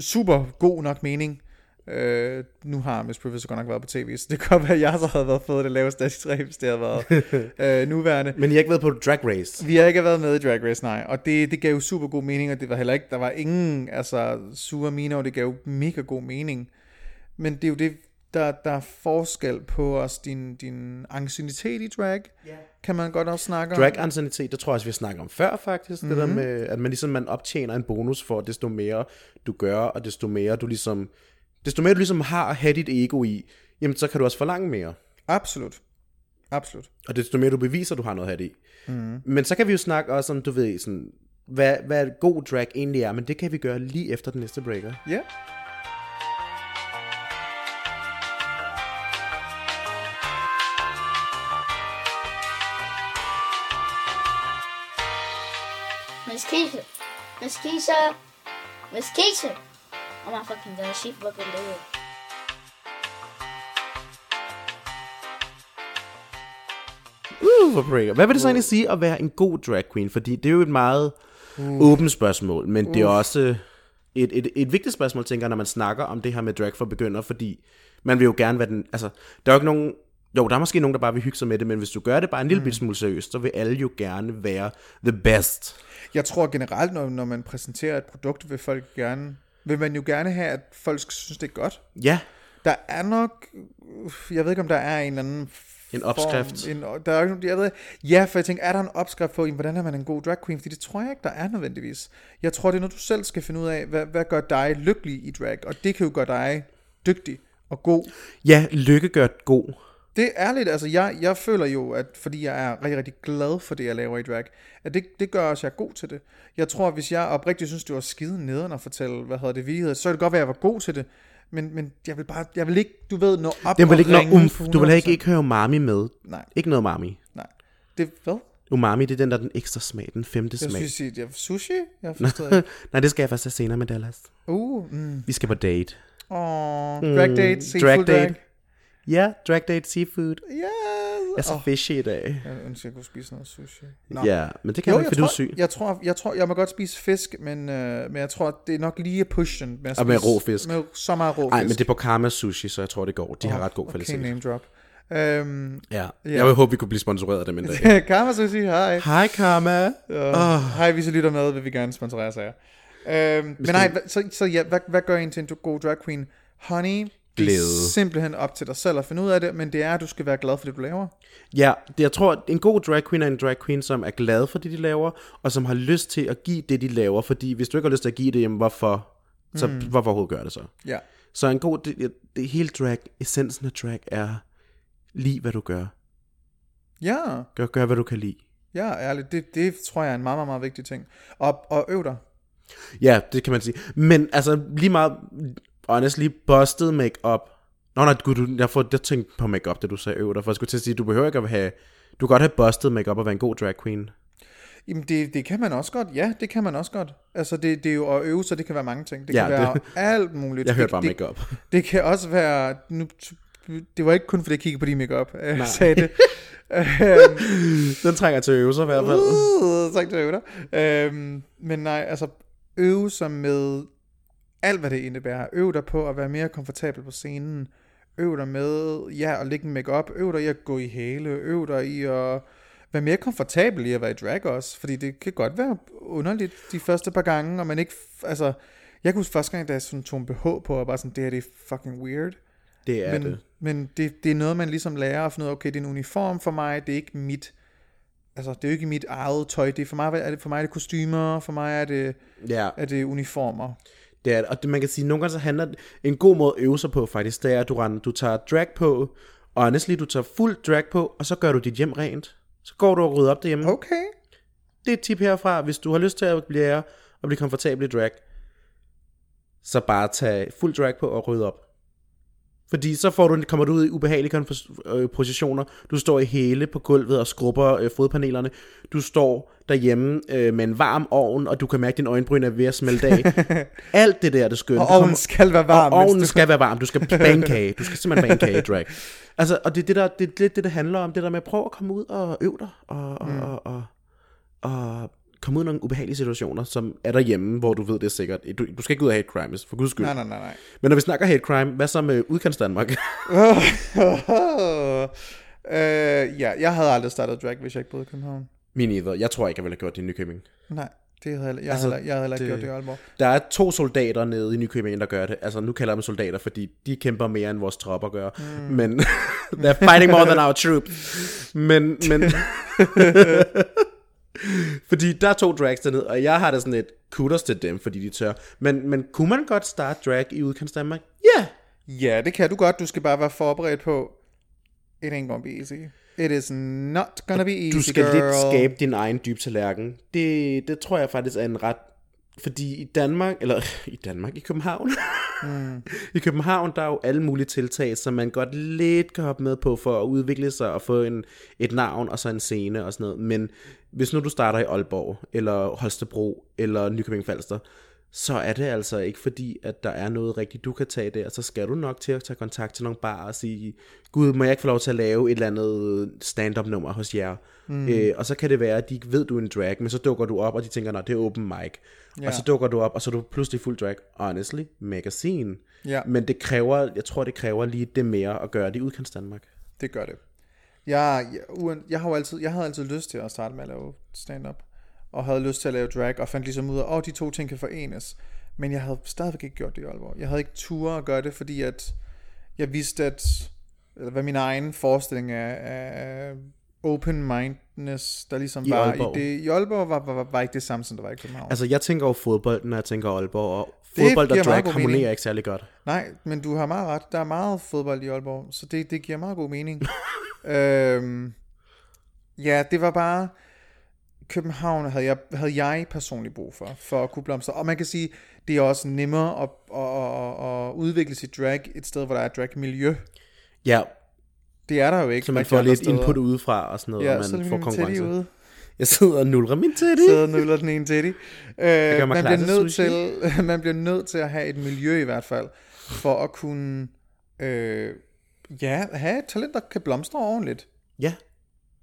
super god nok mening. Øh, nu har Miss Privilege godt nok været på tv, så det kan godt være, at jeg så havde været fået det laveste af de tre, hvis det havde været øh, nuværende. Men I har ikke været på Drag Race. Vi har ikke været med i Drag Race, nej. Og det, det gav jo super god mening, og det var heller ikke, der var ingen altså, sure miner, og det gav jo mega god mening. Men det er jo det, der, der er forskel på os, din, din anciennitet i drag, yeah. kan man godt også snakke om. Drag anciennitet, det tror jeg også, vi har snakket om før faktisk. Mm-hmm. Det Mhm. der med, at man ligesom man optjener en bonus for, desto mere du gør, og desto mere du ligesom, desto mere du ligesom har at have dit ego i, jamen så kan du også forlange mere. Absolut. Absolut. Og desto mere du beviser, du har noget at have det i. Mm. Men så kan vi jo snakke også om, du ved, sådan, hvad, hvad god drag egentlig er, men det kan vi gøre lige efter den næste breaker. Ja. Miss Keisha. Miss Keisha. Miss Keisha. Oh my fucking god, she fucking dead. Uh, for breaker. Hvad vil det så egentlig sige at være en god drag queen? Fordi det er jo et meget uh. åbent spørgsmål, men uh. det er også et, et, et vigtigt spørgsmål, tænker jeg, når man snakker om det her med drag for begyndere, fordi man vil jo gerne være den... Altså, der er jo ikke nogen... Jo, der er måske nogen, der bare vil hygge sig med det, men hvis du gør det bare en lille mm. smule seriøst, så vil alle jo gerne være the best. Jeg tror generelt, når, når man præsenterer et produkt, vil folk gerne, vil man jo gerne have, at folk skal synes, det er godt. Ja, Der er nok, jeg ved ikke, om der er en eller anden En opskrift. En, der er, ikke- jeg ved, ja, for jeg tænker, er der en opskrift på, jamen, hvordan er man en god drag queen? Fordi det tror jeg ikke, der er nødvendigvis. Jeg tror, det er noget, du selv skal finde ud af, hvad, hvad gør dig lykkelig i drag? Og det kan jo gøre dig dygtig og god. ja lykke gør god. Det er ærligt, altså jeg, jeg føler jo, at fordi jeg er rigtig, rigtig glad for det, jeg laver i drag, at det, det gør også, at jeg er god til det. Jeg tror, at hvis jeg oprigtigt synes, det var skide nederen at fortælle, hvad hedder det, vi så kan det godt være, at jeg var god til det. Men, men jeg vil bare, jeg vil ikke, du ved, nå op Det vil ikke ringe umf. Du vil ikke, 100%. ikke høre umami med. Nej, Ikke noget umami. nej. Det, hvad? Umami, det er den der den ekstra smag, den femte Jeg smag. skulle sige, jeg, sushi? Jeg forstår ikke. Nej, det skal jeg først have senere med Dallas. Uh, mm. Vi skal på date. Åh, drag date, seafood drag drag. Ja, drag date seafood. Yes. Jeg er så Åh, fishy i dag. jeg ønsker, jeg kunne spise noget sushi. Nå. Ja, men det kan Jo, man ikke, jeg fordi du er syg. jeg tror, jeg tror, jeg må godt spise fisk, men, øh, men jeg tror, det er nok lige at push den med at Og med rå fisk. Med så meget rå Nej, fisk. men det er på Karma Sushi, så jeg tror, det går. De har ret god Okay, kvalitet. name drop. Øhm, Ja. Ja. Jeg vil håbe, vi kunne blive sponsoreret af dem en dag. Karma Sushi, hej. Hej, Karma. Oh. Hej, hvis I lytter med, vil vi gerne sponsorere sig. Øhm, men nej, så, så ja, hvad, hvad gør en til en god drag queen? Honey, det er Glæde. simpelthen op til dig selv at finde ud af det, men det er, at du skal være glad for det, du laver. Ja, det, jeg tror, en god drag queen er en drag queen, som er glad for det, de laver, og som har lyst til at give det, de laver. Fordi hvis du ikke har lyst til at give det, jamen hvorfor, så mm. hvorfor overhovedet gøre det så? Ja. Så en god, det, det hele drag, essensen af drag er, lige hvad du gør. Ja, Gør, gør hvad du kan lide. ja, ærligt. Det, det tror jeg er en meget, meget, meget vigtig ting. Og, og øv dig. Ja, det kan man sige. Men altså, lige meget, honestly, busted makeup. Nå nej, gud, du, jeg, får, jeg tænkte på makeup, det du sagde øv dig, for jeg skulle til at sige, du behøver ikke at have, du kan godt have busted makeup og være en god drag queen. Jamen, det, det kan man også godt. Ja, det kan man også godt. Altså, det, det er jo at øve sig, det kan være mange ting. Det Ja, kan være det- alt muligt. Jeg det, hørte bare det, makeup. Det kan også være... Nu, det var ikke kun fordi jeg kiggede på din makeup, jeg Nej. sagde det. Den trænger til øvelser i hvert fald. Uh, tak til øve dig. Øhm, men nej, altså øve sig med alt, hvad det indebærer. Øv dig på at være mere komfortabel på scenen. Øv dig med, ja, at lægge en makeup. Øv dig i at gå i hæle. Øv dig i at være mere komfortabel i at være i drag også. Fordi det kan godt være underligt de første par gange, og man ikke, altså, jeg kunne huske første gang, da jeg sådan tog en BH på, og bare sådan, det her det er fucking weird. Det er men det. men det, det er noget, man ligesom lærer at finde ud af, okay, det er en uniform for mig, det er ikke mit, altså det er jo ikke mit eget tøj, det er for mig, er det, for mig er det kostymer, for mig er det, Ja, er det uniformer. Det er. Og det, man kan sige, nogle gange så handler en god måde at øve sig på faktisk, det er, at du, render, du tager drag på, og honestly, du tager fuld drag på, og så gør du dit hjem rent. Så går du og rydder op derhjemme. Okay. Det er et tip herfra, hvis du har lyst til at blive, og blive komfortabel i drag, så bare tag fuld drag på og rydde op. Fordi så får du, kommer du ud i ubehagelige øh, positioner. Du står i hæle på gulvet og skrubber øh, fodpanelerne. Du står derhjemme øh, med en varm ovn, og du kan mærke, at din øjenbryn er ved at smelte af. Alt det der, det skønt. Og Det ovnen skal være varm. og ovnen du- skal være varm. Du skal bankage. Du skal simpelthen bankage drag. Altså, og det er det, der, det, lidt det, det handler om. Det der med at prøve at komme ud og øve dig. Og, og, mm. og, og, og komme ud i nogle ubehagelige situationer, som er derhjemme, hvor du ved, det er sikkert. Du, du skal ikke ud af hate crime, for guds skyld. Nej, nej, nej, nej. Men når vi snakker hate crime, hvad så med udkants Danmark? øh, ja, jeg havde aldrig startet drag, hvis jeg ikke boede i København. Min either. Jeg tror ikke, jeg ville have gjort det i Nykøbing. Nej, det havde jeg, jeg, Altså, havde, jeg havde ikke gjort det i Aalborg. Der er to soldater nede i Nykøbing, der gør det. Altså, nu kalder jeg dem soldater, fordi de kæmper mere, end vores tropper gør. Mm. Men, they're fighting more than our troops. Men, men... fordi der er to drags dernede, og jeg har da sådan et kudos til dem, fordi de tør. Men, men kunne man godt starte drag i udkants Danmark? Ja! Yeah. Ja, det kan du godt. Du skal bare være forberedt på, it ain't gonna be easy. It is not gonna be easy, Du skal girl. lidt skabe din egen dyb tallerken. Det, det tror jeg faktisk er en ret... Fordi i Danmark, eller i Danmark, i København, mm. i København, der er jo alle mulige tiltag, som man godt lidt kan hoppe med på for at udvikle sig og få en, et navn og så en scene og sådan noget. Men hvis nu du starter i Aalborg, eller Holstebro, eller Nykøbing Falster, så er det altså ikke fordi, at der er noget rigtigt, du kan tage der. Så skal du nok til at tage kontakt til nogle bar og sige, Gud, må jeg ikke få lov til at lave et eller andet stand-up nummer hos jer? Mm. Øh, og så kan det være, at de ikke ved, du er en drag, men så dukker du op, og de tænker, nej, det er open mic. Ja. Og så dukker du op, og så er du pludselig fuld drag. Honestly, magazine. Ja. Men det kræver, jeg tror, det kræver lige det mere at gøre det i udkants Danmark. Det gør det. Jeg, jeg, jeg, har jo altid, jeg havde altid lyst til at starte med at lave stand-up, og havde lyst til at lave drag, og fandt ligesom ud af, at de to ting kan forenes. Men jeg havde stadigvæk ikke gjort det i Aalborg. Jeg havde ikke tur at gøre det, fordi at jeg vidste, at eller hvad min egen forestilling af, af open-mindedness, der ligesom I var Aalborg. i det. I Aalborg var, var, var, var ikke det samme, som der var i København. Altså, jeg tænker over fodbold, når jeg tænker Aalborg, og fodbold og drag harmonerer mening. ikke særlig godt. Nej, men du har meget ret. Der er meget fodbold i Aalborg, så det, det giver meget god mening. øhm, ja, det var bare... København havde jeg, havde jeg personligt brug for, for at kunne blomstre. Og man kan sige, det er også nemmere at, at, at, at udvikle sit drag et sted, hvor der er drag-miljø. Ja, Det er der jo ikke. så man får lidt steder. input udefra og sådan noget, Ja, og så man er får konkurrence. ude. Jeg sidder og nulrer min teddy. sidder og nuller den ene teddy. Øh, man, klar bliver til nødt til, man bliver nødt til at have et miljø i hvert fald, for at kunne øh, ja, have et talent, der kan blomstre ordentligt. Ja,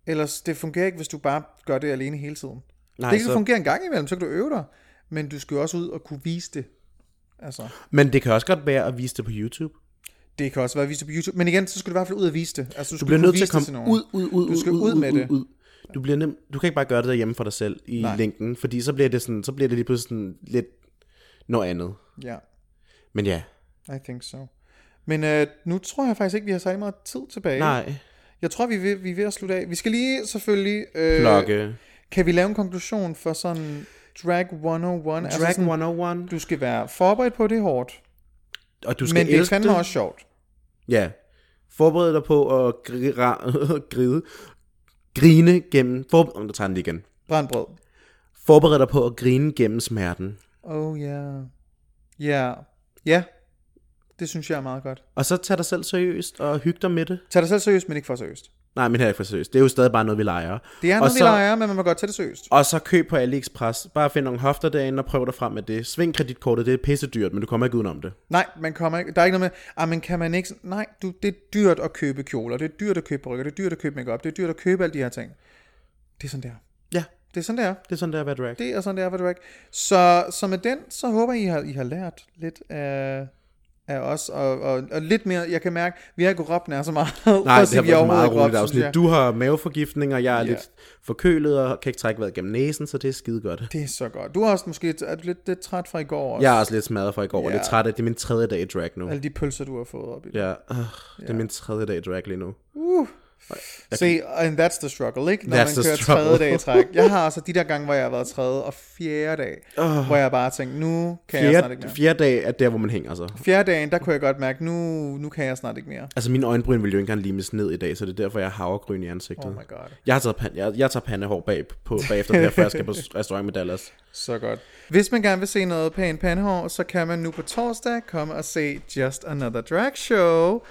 Ellers det fungerer ikke, hvis du bare gør det alene hele tiden. nej, det kan så, fungere en gang imellem, så kan du øve dig, men du skal jo også ud og kunne vise det. Altså, men det kan også godt være at vise det på YouTube. Det kan også være vist det på YouTube. Men igen, så skal du i hvert fald ud og vise det. Altså, Du skal bliver nødt til vise at komme nogen. ud, ud, ud, Du skal ud, ud med det. Ud. Du, bliver nem, du kan ikke bare gøre det derhjemme for dig selv i Nej. længden, fordi så bliver det sådan, så bliver det lige pludselig sådan lidt noget andet. Ja, Men ja, I think so. Men øh, nu tror jeg faktisk ikke, vi har særlig meget tid tilbage. nej, Jeg tror, vi er, ved, vi er ved at slutte af. Vi skal lige selvfølgelig... Øh, klokke. Kan vi lave en konklusion for sådan Drag 101? altså Drag sådan, 101. Du skal være forberedt på, det er hårdt. Og du skal Men det er fandme det. også sjovt. Ja. Forbered dig på at gri- ra- gride, grine gennem... For, om du tager den lige igen. Brandbrød. Forbered dig på at grine gennem smerten. Oh ja. Yeah. Ja. Ja. Det synes jeg er meget godt. Og så tag dig selv seriøst og hyg dig med det. Tag dig selv seriøst, men ikke for seriøst. Nej, men her er ikke for seriøst. Det er jo stadig bare noget, vi leger. Det er Og noget, vi så- leger, men man må godt tage det seriøst. Og så køb på AliExpress. Bare find nogle hofter derinde og prøv dig frem med det. Sving kreditkortet, det er pisse dyrt, men du kommer ikke udenom det. Nej, man kommer ikke, der er ikke noget med, ah, men kan man ikke, nej, du, det er dyrt at købe kjoler, det er dyrt at købe rykker, det er dyrt at købe makeup, det er dyrt at købe alle de her ting. Det er sådan, det er. Ja, Det er sådan, det er. det er sådan, er at være drag. Det er sådan, det er for drag. Så, så med den, så håber jeg, I har, I har lært lidt af, af os, og, og, og lidt mere, jeg kan mærke, vi har ikke råbt nær så meget. Nej, det har været meget roligt afsnit. Du har maveforgiftning, og jeg er Ja. lidt forkølet og kan ikke trække vejret gennem næsen, så det er skide godt. Det er så godt. Du er også måske er du lidt, lidt træt fra i går også. Jeg er også lidt smadret fra i går, og Ja. lidt træt af, det er min tredje dag i drag nu. Alle de pølser, du har fået op i det. Ja, øh, det er min tredje dag i drag lige nu. Uh. Se, and that's the struggle, ikke? Når That's man kører tredje dag i træk. Jeg har altså de der gange, hvor jeg har været tredje og fjerde dag, Oh. hvor jeg bare tænkte, nu kan jeg snart ikke Fjerde, mere. fjerde dag er der, hvor man hænger sig. Fjerde dagen, der kunne jeg godt mærke, nu, nu kan jeg snart ikke mere. Altså, mine øjenbryn vil jo ikke engang limes ned i dag, så det er derfor, jeg har havregryn i ansigtet. Oh my god. Jeg, har taget pan, jeg, jeg tager pandehår bag på, bagefter det her, før jeg skal på restaurant med Dallas. Så godt. Hvis man gerne vil se noget pænt pandehår, så kan man nu på torsdag komme og se Just Another Drag Show.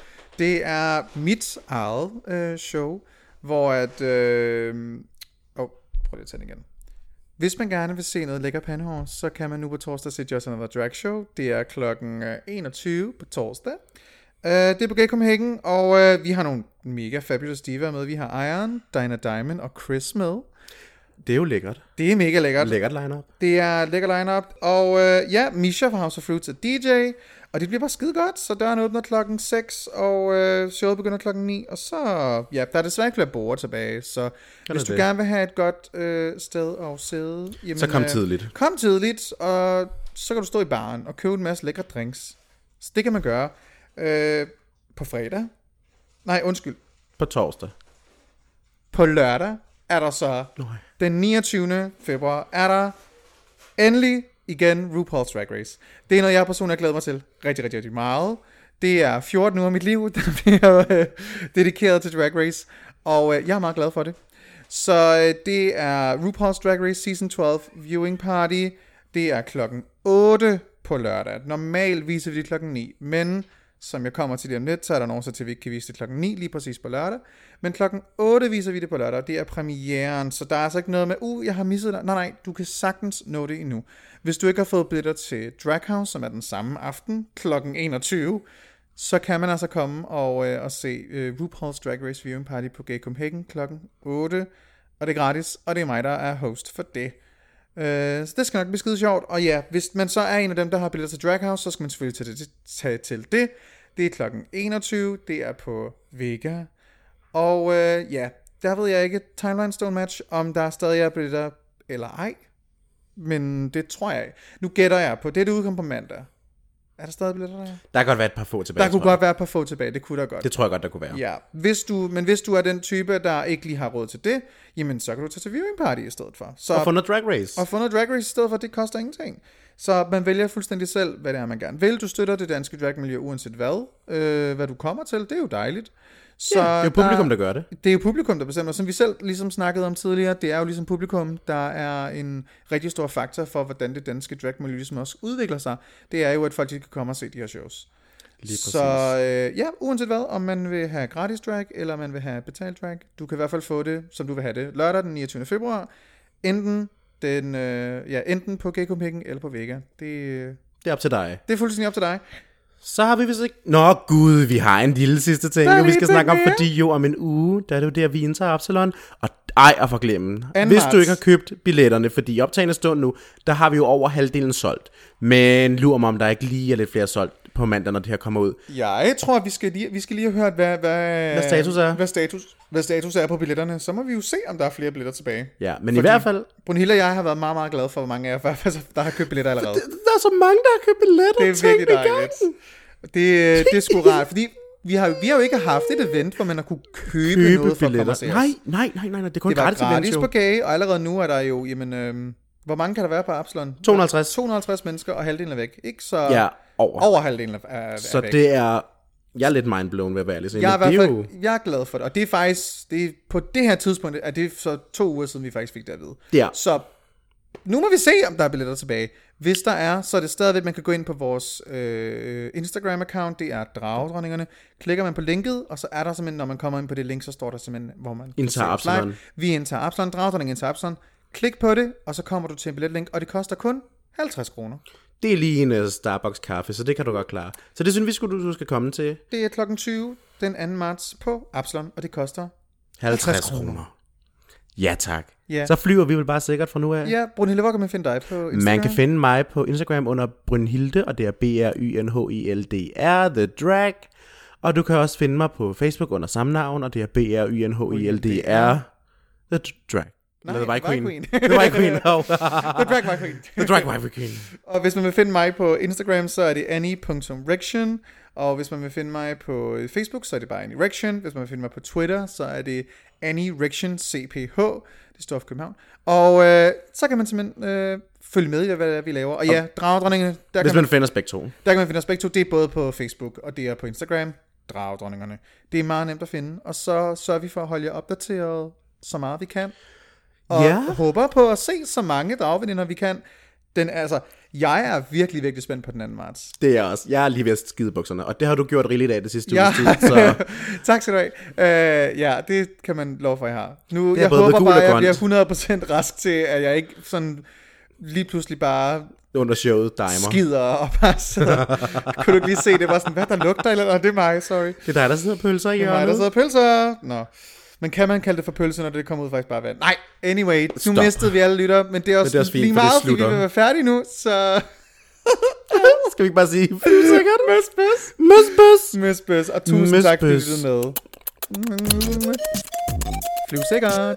Det er mit eget øh, show, hvor at... Øh... Oh, prøv lige at den igen. Hvis man gerne vil se noget lækker pandehår, så kan man nu på torsdag se Just Another Drag Show. Det er klokken øh, 21 på torsdag. Uh, det er på Gay Copenhagen, og uh, vi har nogle mega fabulous divaer med. Vi har Iron, Dinah Diamond og Chris med. Det er jo lækkert. Det er mega lækkert. Lækkert line-up. Det er lækker lineup. Og øh, ja, Misha fra House of Fruits er DJ. Og det bliver bare skide godt. Så døren åbner klokken 6, og øh, showet begynder klokken 9. Og så, ja, der er desværre ikke flere borde tilbage. Så hvis du det. gerne vil have et godt øh, sted at sidde, jamen, Så kom øh, tidligt. Kom tidligt, og så kan du stå i baren og købe en masse lækre drinks. Så det kan man gøre øh, på fredag. Nej, undskyld. På torsdag. På lørdag er der så Nej. den 29. februar er der endelig igen RuPaul's Drag Race. Det er noget, jeg personligt har glædet mig til rigtig, rigtig, rigtig meget. Det er 14 uger af mit liv, der bliver øh, dedikeret til Drag Race, og øh, jeg er meget glad for det. Så øh, det er RuPaul's Drag Race Season 12 Viewing Party. Det er klokken 8 på lørdag. Normalt viser vi det klokken 9, men som jeg kommer til lige om lidt, så er der nogen så til, vi ikke kan vise det klokken 9 lige præcis på lørdag. Men klokken 8 viser vi det på lørdag, og det er premieren, så der er altså ikke noget med, uh, jeg har misset dig. Nej, nej, du kan sagtens nå det endnu. Hvis du ikke har fået billetter til Drag House, som er den samme aften, klokken 21, så kan man altså komme og, øh, og se øh, RuPaul's Drag Race Viewing Party på Gay Copenhagen klokken 8. Og det er gratis, og det er mig, der er host for det. Øh, så det skal nok blive skide sjovt. Og ja, hvis man så er en af dem, der har billetter til Draghouse, så skal man selvfølgelig tage, det, tage til det. Det er klokken 21, det er på Vega. Og øh, ja, der ved jeg ikke, Timeline Stone Match, om der stadig er billetter eller ej. Men det tror jeg ikke. Nu gætter jeg på, det er det udkom på mandag. Er der stadig billetter der? Der kan godt være et par få tilbage, Der kunne godt være et par få tilbage, det kunne der godt. Det tror jeg godt, der kunne være. Ja, hvis du, men hvis du er den type, der ikke lige har råd til det, jamen så kan du tage til viewing party i stedet for. Så, Og få noget drag race. og få noget drag race i stedet for, det koster ingenting. Så man vælger fuldstændig selv, hvad det er, man gerne vil. Du støtter det danske dragmiljø uanset hvad, øh, hvad du kommer til. Det er jo dejligt. Så Ja, det er jo publikum, der gør det. det er jo publikum, der bestemmer. Som vi selv ligesom snakkede om tidligere, det er jo ligesom publikum, der er en rigtig stor faktor for, hvordan det danske dragmiljø ligesom også udvikler sig. Det er jo, at folk kan komme og se de her shows. Lige præcis. Så øh, ja, uanset hvad, om man vil have gratis drag, eller man vil have betalt drag, du kan i hvert fald få det, som du vil have det, lørdag den 29. februar, enten, den, øh, ja, enten på Gay Copenhagen eller på Vega. Det, øh, Det er op til dig. det er fuldstændig op til dig. Så har vi vist ikke... Nå gud, vi har en lille sidste ting, vi skal snakke om, fordi jo om en uge, der er det jo der, vi indtager Absalon. Og ej, og forglemme. Anden Hvis du ikke har købt billetterne, fordi i optagende stund nu, der har vi jo over halvdelen solgt. Men lurer mig, om der ikke lige er lidt flere solgt. På mandag, når det her kommer ud. Jeg tror, at vi skal lige, vi skal lige have hørt, hvad, hvad, Hvad status er. Hvad status, hvad status er på billetterne. Så må vi jo se, om der er flere billetter tilbage. Ja, men Fordi... i hvert fald, Brunhilde og jeg har været meget, meget glade for, hvor mange af jer, der har købt billetter allerede. der er så mange, der har købt billetter. Det er virkelig dejligt. Det, det er sgu rart, fordi vi har, vi har jo ikke haft et event, hvor man har kunne købe, Købe noget for at komme og se billetter. os. Nej, nej, nej, nej, det er kun Det gratis, event, gratis jo. på Gage, og allerede nu er der jo, jamen, øhm, hvor mange kan der være på Absalon? 250. 250 mennesker, og halvdelen er væk. Ikke så Ja, over. over halvdelen er, er, Så væk. det er... Jeg er lidt mindblown ved at være ærlig. Jeg er, i det hvert fald, jo... jeg er glad for det, og det er faktisk, det er, på det her tidspunkt, er det så to uger siden, vi faktisk fik det at vide. Ja. Så nu må vi se, om der er billetter tilbage. Hvis der er, så er det stadigvæk, man kan gå ind på vores øh, Instagram-account, det er Dragedronningerne. Klikker man på linket, og så er der simpelthen, når man kommer ind på det link, så står der simpelthen, hvor man Indtager. Absalon. Vi indtager Absalon, Dragedronningen indtager Absalon. Klik på det, og så kommer du til en billetlink, og det koster kun 50 kroner. Det er lige en uh, Starbucks kaffe, så det kan du godt klare. Så det synes vi, skulle, du, skal komme til. Det er klokken 20 den 2. marts på Absalon, og det koster 50 50 kroner. Ja, tak. Ja. Så flyver vi vel bare sikkert fra nu af. Ja, Brunhilde, hvor kan man finde dig på Instagram? Man kan finde mig på Instagram under Brynhilde, og det er B-R-Y-N-H-I-L-D-R, The Drag. Og du kan også finde mig på Facebook under samme navn, og det er B-R-Y-N-H-I-L-D-R, The Drag. Nej, The White Queen. Queen. The White Queen. Oh. The Drag My Queen. The Drag White Queen. Og hvis man vil finde mig på Instagram, så er det annie.rection. Og hvis man vil finde mig på Facebook, så er det bare Annie Rection. Hvis man vil finde mig på Twitter, så er det Annie Rection CPH. Det står for København. Og øh, så kan man simpelthen øh, følge med i, hvad det er, vi laver. Og ja, Dragedronningerne, der Hvis kan, man, man finder os begge to. der kan man finde os begge to. Det er både på Facebook, og det er på Instagram. Dragedronningerne. Det er meget nemt at finde. Og så sørger vi for at holde jer opdateret så meget vi kan. Og Ja. håber på at se så mange dragveninder vi kan. Den, altså, jeg er virkelig, virkelig spændt på den 2. marts. Det er jeg også. Jeg er lige ved at skide bukserne, og det har du gjort rigeligt af det sidste Ja. uges tid, så tak skal du have. Uh, ja, det kan man love for, jeg har. Nu, jeg håber bare, at jeg bliver 100% rask til, at jeg ikke sådan lige pludselig bare under showet dimer. skider og bare sidder. Kunne du ikke lige se, det var sådan, hvad der lugter, eller det er mig, sorry. Det er dig, der sidder pølser i Det er mig, der hjørnet. sidder pølser. Nå. Men kan man kalde det for pølse, når det kommer ud faktisk bare vand? Nej, anyway, nu mistede vi alle lytter, men det er også, men det er også fint, lige meget, fordi vi vil færdige nu, så... Skal vi ikke bare sige flyvesikkert? Møs, bøs. Møs, Og tusind Møs, tak, fordi du med. Flyvesikkert.